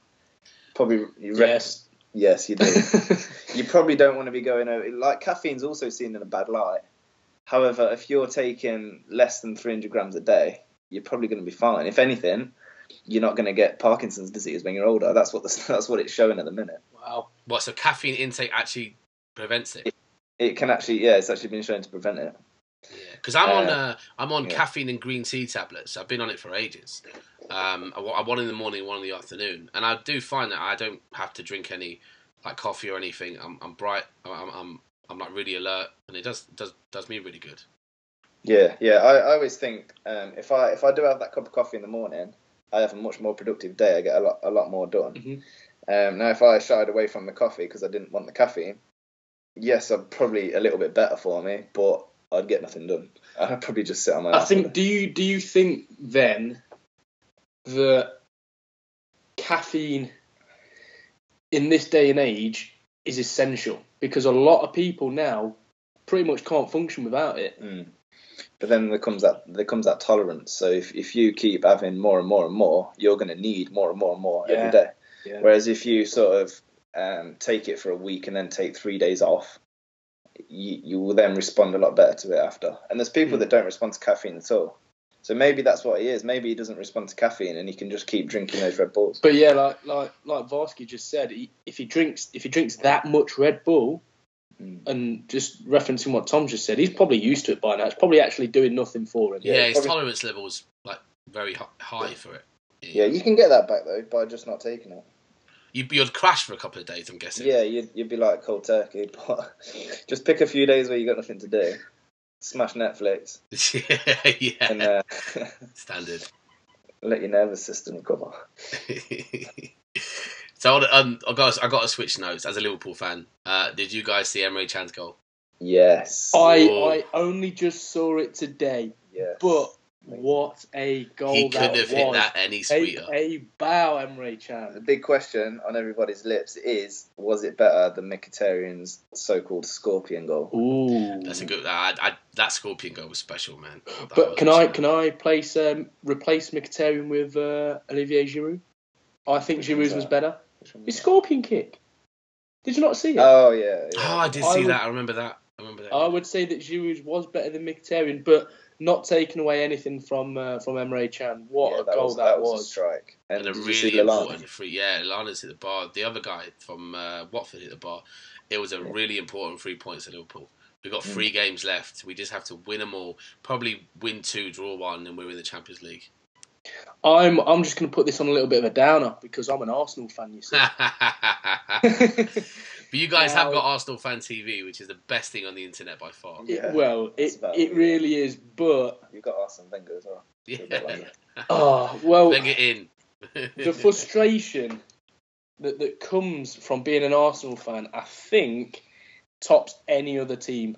Probably. You re- yes. Yes, you do. you probably don't want to be going over. Like caffeine's also seen in a bad light. However, if you're taking less than 300 grams a day, you're probably going to be fine. If anything, you're not going to get Parkinson's disease when you're older. That's what the, that's what it's showing at the minute. wow. What? So caffeine intake actually prevents it? It can actually, yeah, it's actually been shown to prevent it. Yeah, because I'm on Uh, uh, I'm on yeah. caffeine and green tea tablets. I've been on it for ages. Um, I, wa- I one in the morning, one in the afternoon, and I do find that I don't have to drink any like coffee or anything. I'm, I'm bright. I'm, I'm I'm like really alert, and it does does does me really good. Yeah, yeah. I, I always think um, if I if I do have that cup of coffee in the morning, I have a much more productive day. I get a lot a lot more done. Mhm. Um, now, if I shied away from the coffee because I didn't want the caffeine, yes, I'd probably a little bit better for me, but I'd get nothing done. I'd probably just sit on my. I think. Do you do you think then that caffeine in this day and age is essential because a lot of people now pretty much can't function without it. Mm. But then there comes that there comes that tolerance. So if, if you keep having more and more and more, you're going to need more and more and more Yeah. every day. Yeah. Whereas if you sort of um, take it for a week and then take three days off, you, you will then respond a lot better to it after. And there's people Mm. that don't respond to caffeine at all. So maybe that's what he is. Maybe he doesn't respond to caffeine and he can just keep drinking those Red Bulls. But yeah, like like like Varsky just said, he, if he drinks if he drinks that much Red Bull, Mm. and just referencing what Tom just said, he's probably used to it by now. It's probably actually doing nothing for him. Yeah, Yeah, his probably- tolerance level's like very hi- high for it. Yeah, you can get that back though by just not taking it. You, you'd crash for a couple of days, I'm guessing. Yeah, you'd, you'd be like cold turkey, but just pick a few days where you got nothing to do. Smash Netflix yeah, yeah. and uh, Standard. let your nervous system recover. So um, I got I got to switch notes as a Liverpool fan. Uh, did you guys see Emre Can's goal? Yes. I. I only just saw it today, yes. but what a goal he couldn't have was! hit that any sweeter. A, a bow, Emre The big question on everybody's lips is: Was it better than Mkhitaryan's so-called scorpion goal? Ooh, That's a good. I, I, that scorpion goal was special, man. That But was can I can I place um, replace Mkhitaryan with uh, Olivier Giroud? I think Which one's Giroud's was better. Which one His that? scorpion kick. Did you not see it? Oh yeah. yeah. Oh, I did I see would- that. I remember that. I remember that. I would say that Giroud was better than Mkhitaryan, but not taking away anything from uh, from Emre Can. What Yeah, a goal was, that, was. was! a strike. And, and a did you see really Lallana? important free. Yeah, Lallana's hit the bar. The other guy from uh, Watford hit the bar. It was a Yeah. really important three points at Liverpool. We've got Mm. three games left. We just have to win them all. Probably win two, draw one, and we're in the Champions League. I'm I'm just going to put this on a little bit of a downer because I'm an Arsenal fan. You see. but you guys have got Arsenal Fan TV, which is the best thing on the internet by far. Yeah, It- well, it about it it. really is, but You've got Arsene Wenger as well. Yeah. oh well. Bring it in. the frustration that, that comes from being an Arsenal fan, I think, tops any other team.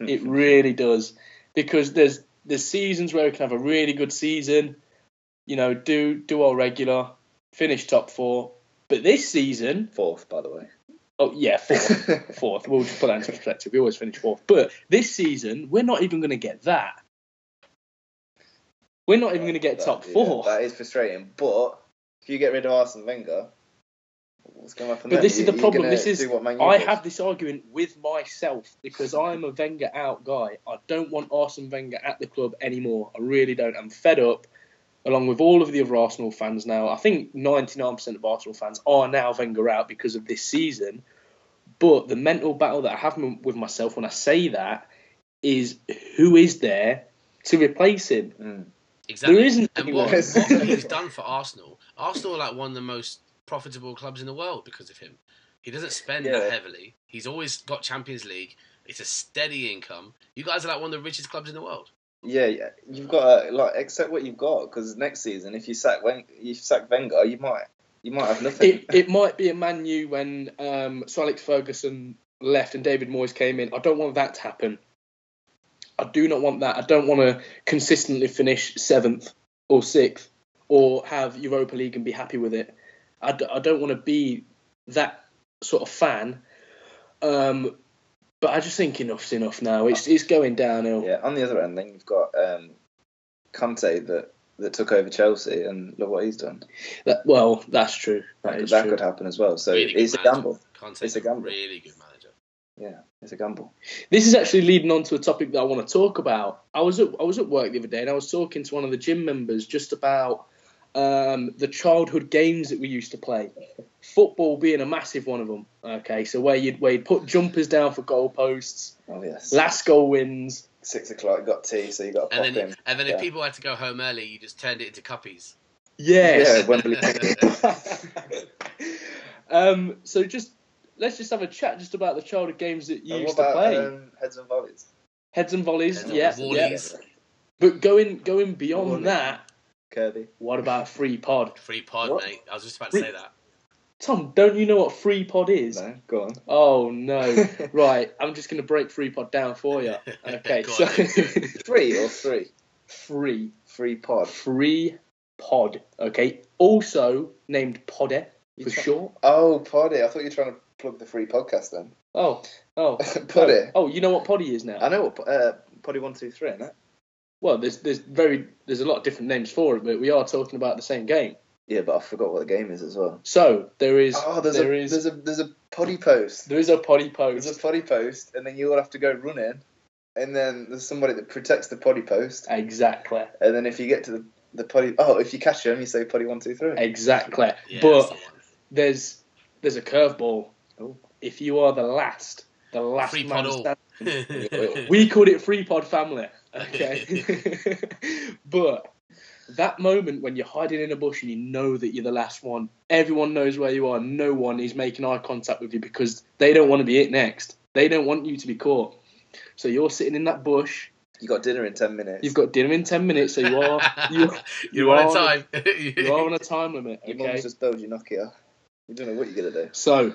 It really does. Because there's there's seasons where we can have a really good season, you know, do do our regular, finish top four. But this season, Fourth, by the way. oh yeah, fourth, fourth. We'll just put that into perspective. We always finish fourth. But this season, we're not even going to get that. We're not even going to get That- top yeah, four. that is frustrating. But if you get rid of Arsene Wenger, what's going to happen? But then? this is the problem. gonna This is do what Man U I does. have this argument with myself because I'm a Wenger out guy. I don't want Arsene Wenger at the club anymore. I really don't. I'm fed up. Along with all of the other Arsenal fans now, I think 99% of Arsenal fans are now Wenger out because of this season. But the mental battle that I have with myself when I say that is who is there to replace him? Mm. Exactly. There isn't And what, what he's done for Arsenal, Arsenal are like one of the most profitable clubs in the world because of him. He doesn't spend Yeah. that heavily. He's always got Champions League. It's a steady income. You guys are like one of the richest clubs in the world. Yeah, yeah, you've got to like accept what you've got because next season, if you sack Wen- you sack Wenger, you might you might have nothing. it, it might be a Man U when um, Sir Alex Ferguson left and David Moyes came in. I don't want that to happen. I do not want that. I don't want to consistently finish seventh or sixth or have Europa League and be happy with it. I, d- I don't want to be that sort of fan. Um, but I just think enough's enough now. It's it's going downhill. yeah. On the other end, then you've got um, Conte that that took over Chelsea, and look what he's done. That, well, that's true. That, That could, that true. could happen as well. So Really it's a gamble. Conte's It's a gamble. really good manager. Yeah, it's a gamble. This is actually leading on to a topic that I want to talk about. I was at, I was at work the other day and I was talking to one of the gym members just about um, the childhood games that we used to play. Football being a massive one of them. Okay, so where you'd where you'd put jumpers down for goalposts, Oh yes. last goal wins. Six o'clock, got tea, so you got to pop And then, in. and then if people had to go home early, you just turned it into cuppies. Yes. Yeah, Wembley. um, so just let's just have a chat just about the childhood games that you And used what to play. um, heads and volleys? Heads and volleys. Heads yeah, volleys. yeah. But going going beyond Volley. that, Kirby. what about free pod? Free pod, What? mate. I was just about to say that. Tom, don't you know what free pod is? No, go on. Oh no! right, I'm just going to break free pod down for you. Okay, Go so on, then. Three or three? free, Free pod. free pod. Okay, also named Podder You for try- short. Oh, Poddy. I thought you were trying to plug the free podcast then. Oh, oh, Poddy. oh, you know what Poddy is now? I know what uh, Poddy one two three, isn't it? Well, there's there's very there's a lot of different names for it, but we are talking about the same game. Yeah, but I forgot what the game is as well. So there is Oh, there's there a is- there's a there's a potty post. there is a potty post. There's a potty post, and then you all have to go running, and then there's somebody that protects the potty post, Exactly. and then if you get to the the potty, oh, if you catch them, you say potty one two three. Exactly. Yeah, but the one. there's there's a curveball. Oh. If you are the last, the last Free man pod all. standing, we called it free pod family. Okay. but that moment when you're hiding in a bush and you know that you're the last one, everyone knows where you are. No one is making eye contact with you because they don't want to be it next. They don't want you to be caught. So you're sitting in that bush. You got dinner in ten minutes. You've got dinner in ten minutes, so you are you, You're you on a time. you are on a time limit. Your Okay. mum's just built your Nokia. You don't know what you're gonna do. So,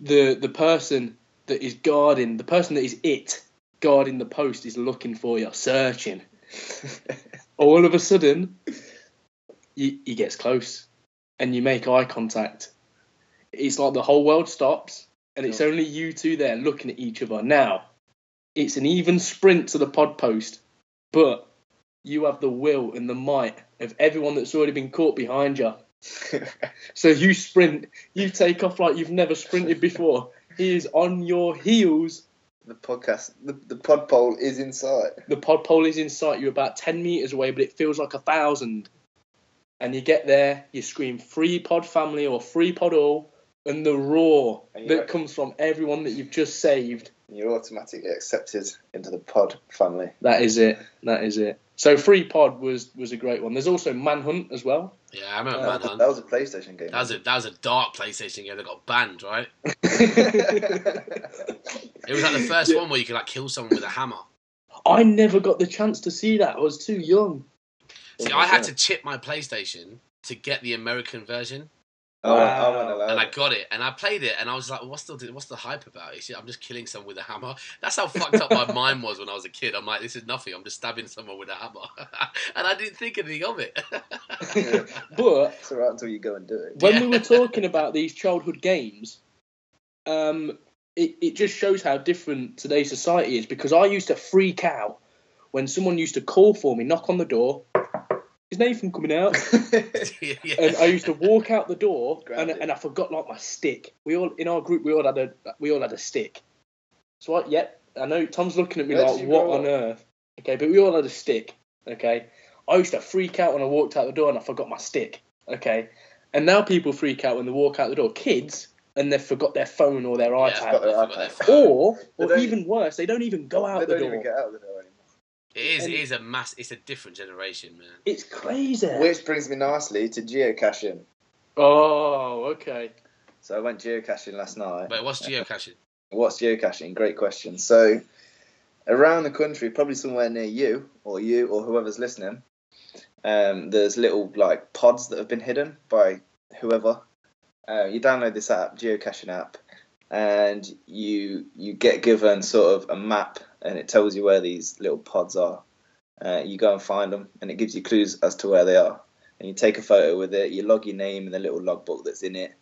the the person that is guarding, the person that is it guarding the post is looking for you, searching. All of a sudden, he, he gets close, and you make eye contact. It's like the whole world stops, and it's only you two there looking at each other. Now, it's an even sprint to the pod post, but you have the will and the might of everyone that's already been caught behind you. So you sprint, you take off like you've never sprinted before. He is on your heels. The podcast, the, the pod pole is in sight. The pod pole is in sight. You're about 10 meters away, but it feels like a thousand. And you get there, you scream free pod family or free pod all, and the roar And that comes from everyone that you've just saved. You're automatically accepted into the pod family. That is it. That is it. So free pod was was a great one. There's also manhunt as well. yeah, I remember uh, That was, Manhunt. that was a PlayStation game. That was a that was a dark PlayStation game that got banned, right? It was like the first Yeah. one where you could like kill someone with a hammer. I never got the chance to see that. I was too young. See, I had to chip my PlayStation to get the American version, Oh, I, I Wow. wasn't and I got it, and I played it, and I was like, "What's the what's the hype about it? I'm just killing someone with a hammer." That's how fucked up my mind was when I was a kid. I'm like, "This is nothing. I'm just stabbing someone with a hammer," and I didn't think anything of it. But It's alright until you go and do it. when Yeah. we were talking about these childhood games, um, it, it just shows how different today's society is because I used to freak out when someone used to call for me, knock on the door. Is Nathan coming out? yeah. And I used to walk out the door, and, and I forgot like my stick. We all in our group, we all had a we all had a stick. So I, yep, I know Tom's looking at me Where like, what on up? earth? Okay, but we all had a stick. Okay, I used to freak out when I walked out the door and I forgot my stick. Okay, and now people freak out when they walk out the door. Kids and they've forgot their phone or their Yeah, iPad, their iPad. or or even worse, they don't even go out the door. out the door. It is. And- It is a mass. It's a different generation, man. It's crazy. Which brings me nicely to geocaching. Oh, okay. So I went geocaching last night. Wait, what's geocaching? What's geocaching? Great question. So, around the country, probably somewhere near you or you or whoever's listening, um, there's little like pods that have been hidden by whoever. Uh, you download this app, geocaching app, and you you get given sort of a map, and it tells you where these little pods are. Uh, you go and find them, and it gives you clues as to where they are. And you take a photo with it. You log your name in the little logbook that's in it.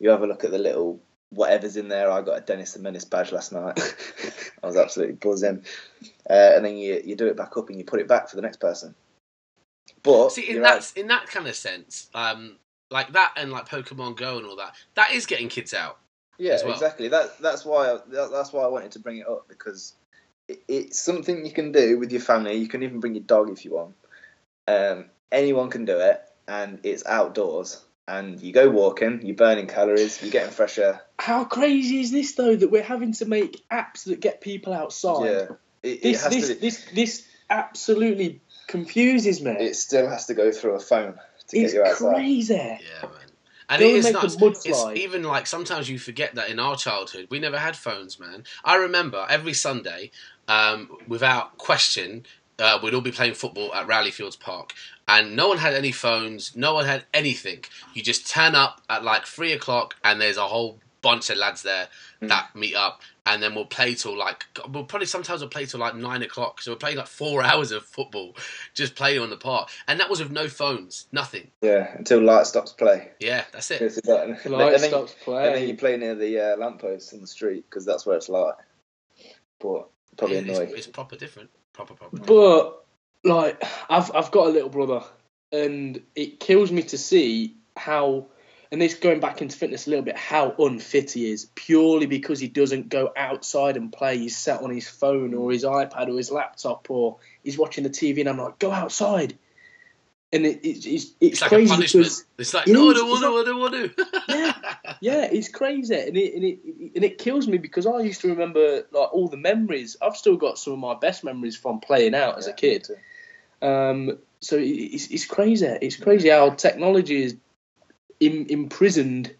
You have a look at the little whatever's in there. I got a Dennis the Menace badge last night. I was absolutely buzzing. Uh, and then you, you do it back up and you put it back for the next person. But See, in that in that kind of sense, um, like that and like Pokemon Go and all that, that is getting kids out. Yeah, well. exactly. That that's why I, that, that's why I wanted to bring it up because it, it's something you can do with your family. You can even bring your dog if you want. Um, anyone can do it, and it's outdoors. And you go walking, you're burning calories, you're getting fresh air. How crazy is this though that we're having to make apps that get people outside? Yeah, it, it This has this, to. this this absolutely confuses me. it still has to go through a phone to it's get you outside. crazy. Yeah, man. And it is it and is make a nuts. It's even like sometimes you forget that in our childhood we never had phones, man. I remember every Sunday, um, without question, uh, we'd all be playing football at Rally Fields Park, and no one had any phones, no one had anything. You just turn up at like three o'clock, and there's a whole bunch of lads there Mm. that meet up, and then we'll play till like we'll probably sometimes we'll play till like nine o'clock. So we're playing like four hours of football, just playing on the park, and that was with no phones, nothing. Yeah, until light stops play. Yeah, that's it. Press the button. The light and, then, stops play, and then you play near the uh, lampposts in the street because that's where it's light. But probably It's- annoying. It's, proper different. Proper proper. different. But like, I've I've got a little brother, and it kills me to see how. And this going back into fitness a little bit, how unfit he is purely because he doesn't go outside and play. He's sat on his phone or his iPad or his laptop or he's watching the TV, and I'm like, go outside. And it, it, it's it's, It's like crazy a punishment. because It's like It no, I is, don't want it's to. I don't want to. Yeah. yeah, it's crazy, and it, and it and it kills me because I used to remember like all the memories. I've still got some of my best memories from playing out as a kid. Um, so it- it's, it's crazy. It's crazy how technology is Im- imprisoned.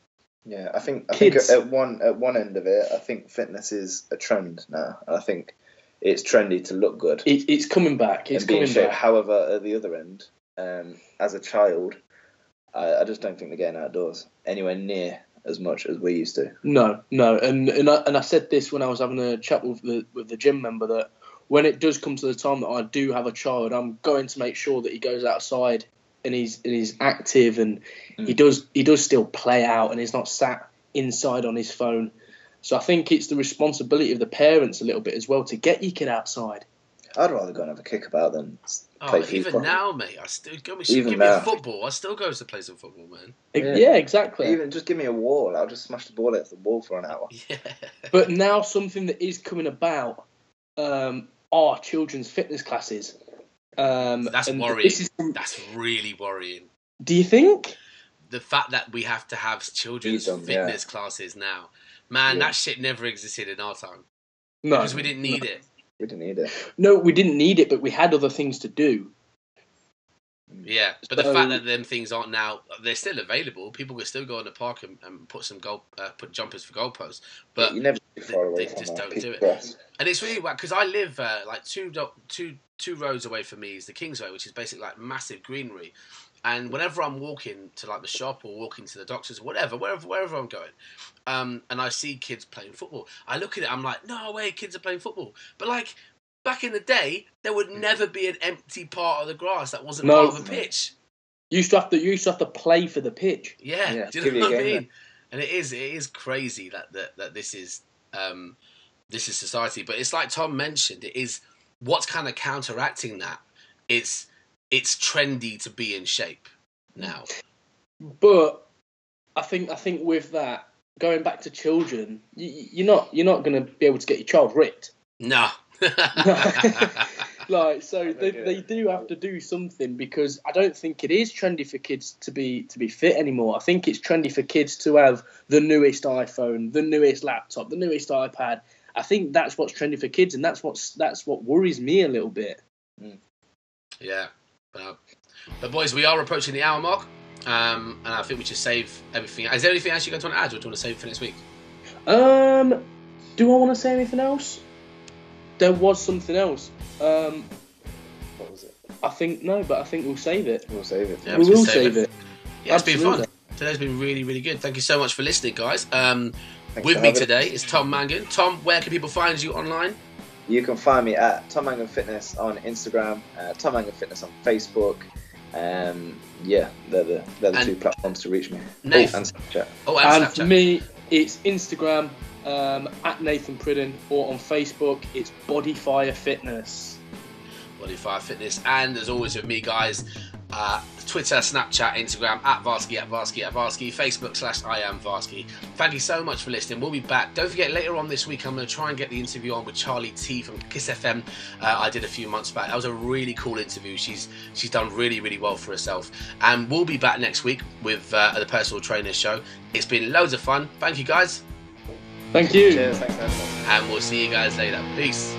Yeah, I think I Kids. think at one at one end of it, I think fitness is a trend now. And I think it's trendy to look good It, it's coming back. It's coming back. However, at the other end, um, as a child, I, I just don't think they're getting outdoors anywhere near as much as we used to. No, no, and and I, and I said this when I was having a chat with the with the gym member that when it does come to the time that I do have a child, I'm going to make sure that he goes outside and he's and he's active and he Mm. does he does still play out and he's not sat inside on his phone. So I think it's the responsibility of the parents a little bit as well to get your kid outside. I'd rather go and have a kick about than play Oh, FIFA. even now, mate, I still give me, Even give me a now. football. I still go to play some football, man. Yeah, Yeah. exactly. Even just give me a wall, I'll just smash the ball at the wall for an hour. Yeah. But now something that is coming about um, are children's fitness classes. Um, That's worrying. This is, That's really worrying. do you think? The fact that we have to have children's Need them, yeah. fitness classes now, man, Yeah. that shit never existed in our time No, because we didn't need it. We didn't need it. No, we didn't need it, but we had other things to do. Yeah, but the fact that them things aren't now, they're still available. People can still go in the park and, and put some goal, uh, put jumpers for goalposts. But you never too far away they from just don't do it. grass. And it's really because I live uh, like two do- two two roads away from me is the Kingsway, which is basically like massive greenery. And whenever I'm walking to like the shop or walking to the doctors, or whatever, wherever wherever I'm going, um, and I see kids playing football, I look at it, I'm like, no way, kids are playing football. But like back in the day, there would never be an empty part of the grass that wasn't No. part of a pitch. You used to have to. You used to have to play for the pitch. Yeah, Yeah, do you give know you a what I game mean? And it is it is crazy that that, that this is um, this is society. But it's like Tom mentioned, it is what's kind of counteracting that. It's it's trendy to be in shape now. But I think I think with that, going back to children, you, you're not you're not going to be able to get your child ripped. No. Like so, they, Okay. they do have to do something because I don't think it is trendy for kids to be to be fit anymore. I think it's trendy for kids to have the newest iPhone, the newest laptop, the newest iPad. I think that's what's trendy for kids, and that's what's that's what worries me a little bit. yeah. But, but boys, we are approaching the hour mark. Um, and I think we should save everything. Is there anything else you guys want to add, or do you want to save for next week? Um, do I want to say anything else? There was something else. Um, What was it? I think no, but I think we'll save it. We'll save it. Yeah, we we will save, save it. Yeah, it's been fun. Today's been really, really good. Thank you so much for listening, guys. Um, with me today is Tom Mangan. Tom, where can people find you online? You can find me at Tom Mangan Fitness on Instagram, uh, Tom Mangan Fitness on Facebook. Um, yeah, they're the they're the And- two platforms to reach me. Nath- Oh, and Snapchat. Oh, and, And for Snapchat. me, it's Instagram um, at Nathan Pridden, or on Facebook, it's Bodyfire Fitness. Bodyfire Fitness, and as always with me, guys, uh, Twitter, Snapchat, Instagram at Varsky at Varsky at Varsky, Facebook slash I am Varsky. Thank you so much for listening. We'll be back. Don't forget later on this week, I'm going to try and get the interview on with Charlie T from Kiss FM. Uh, I did a few months back. That was a really cool interview. She's she's done really really well for herself, and we'll be back next week with uh, the Personal Trainer Show. It's been loads of fun. Thank you guys, Thank you. Cheers. Thanks for having us. and we'll see you guys later. Peace.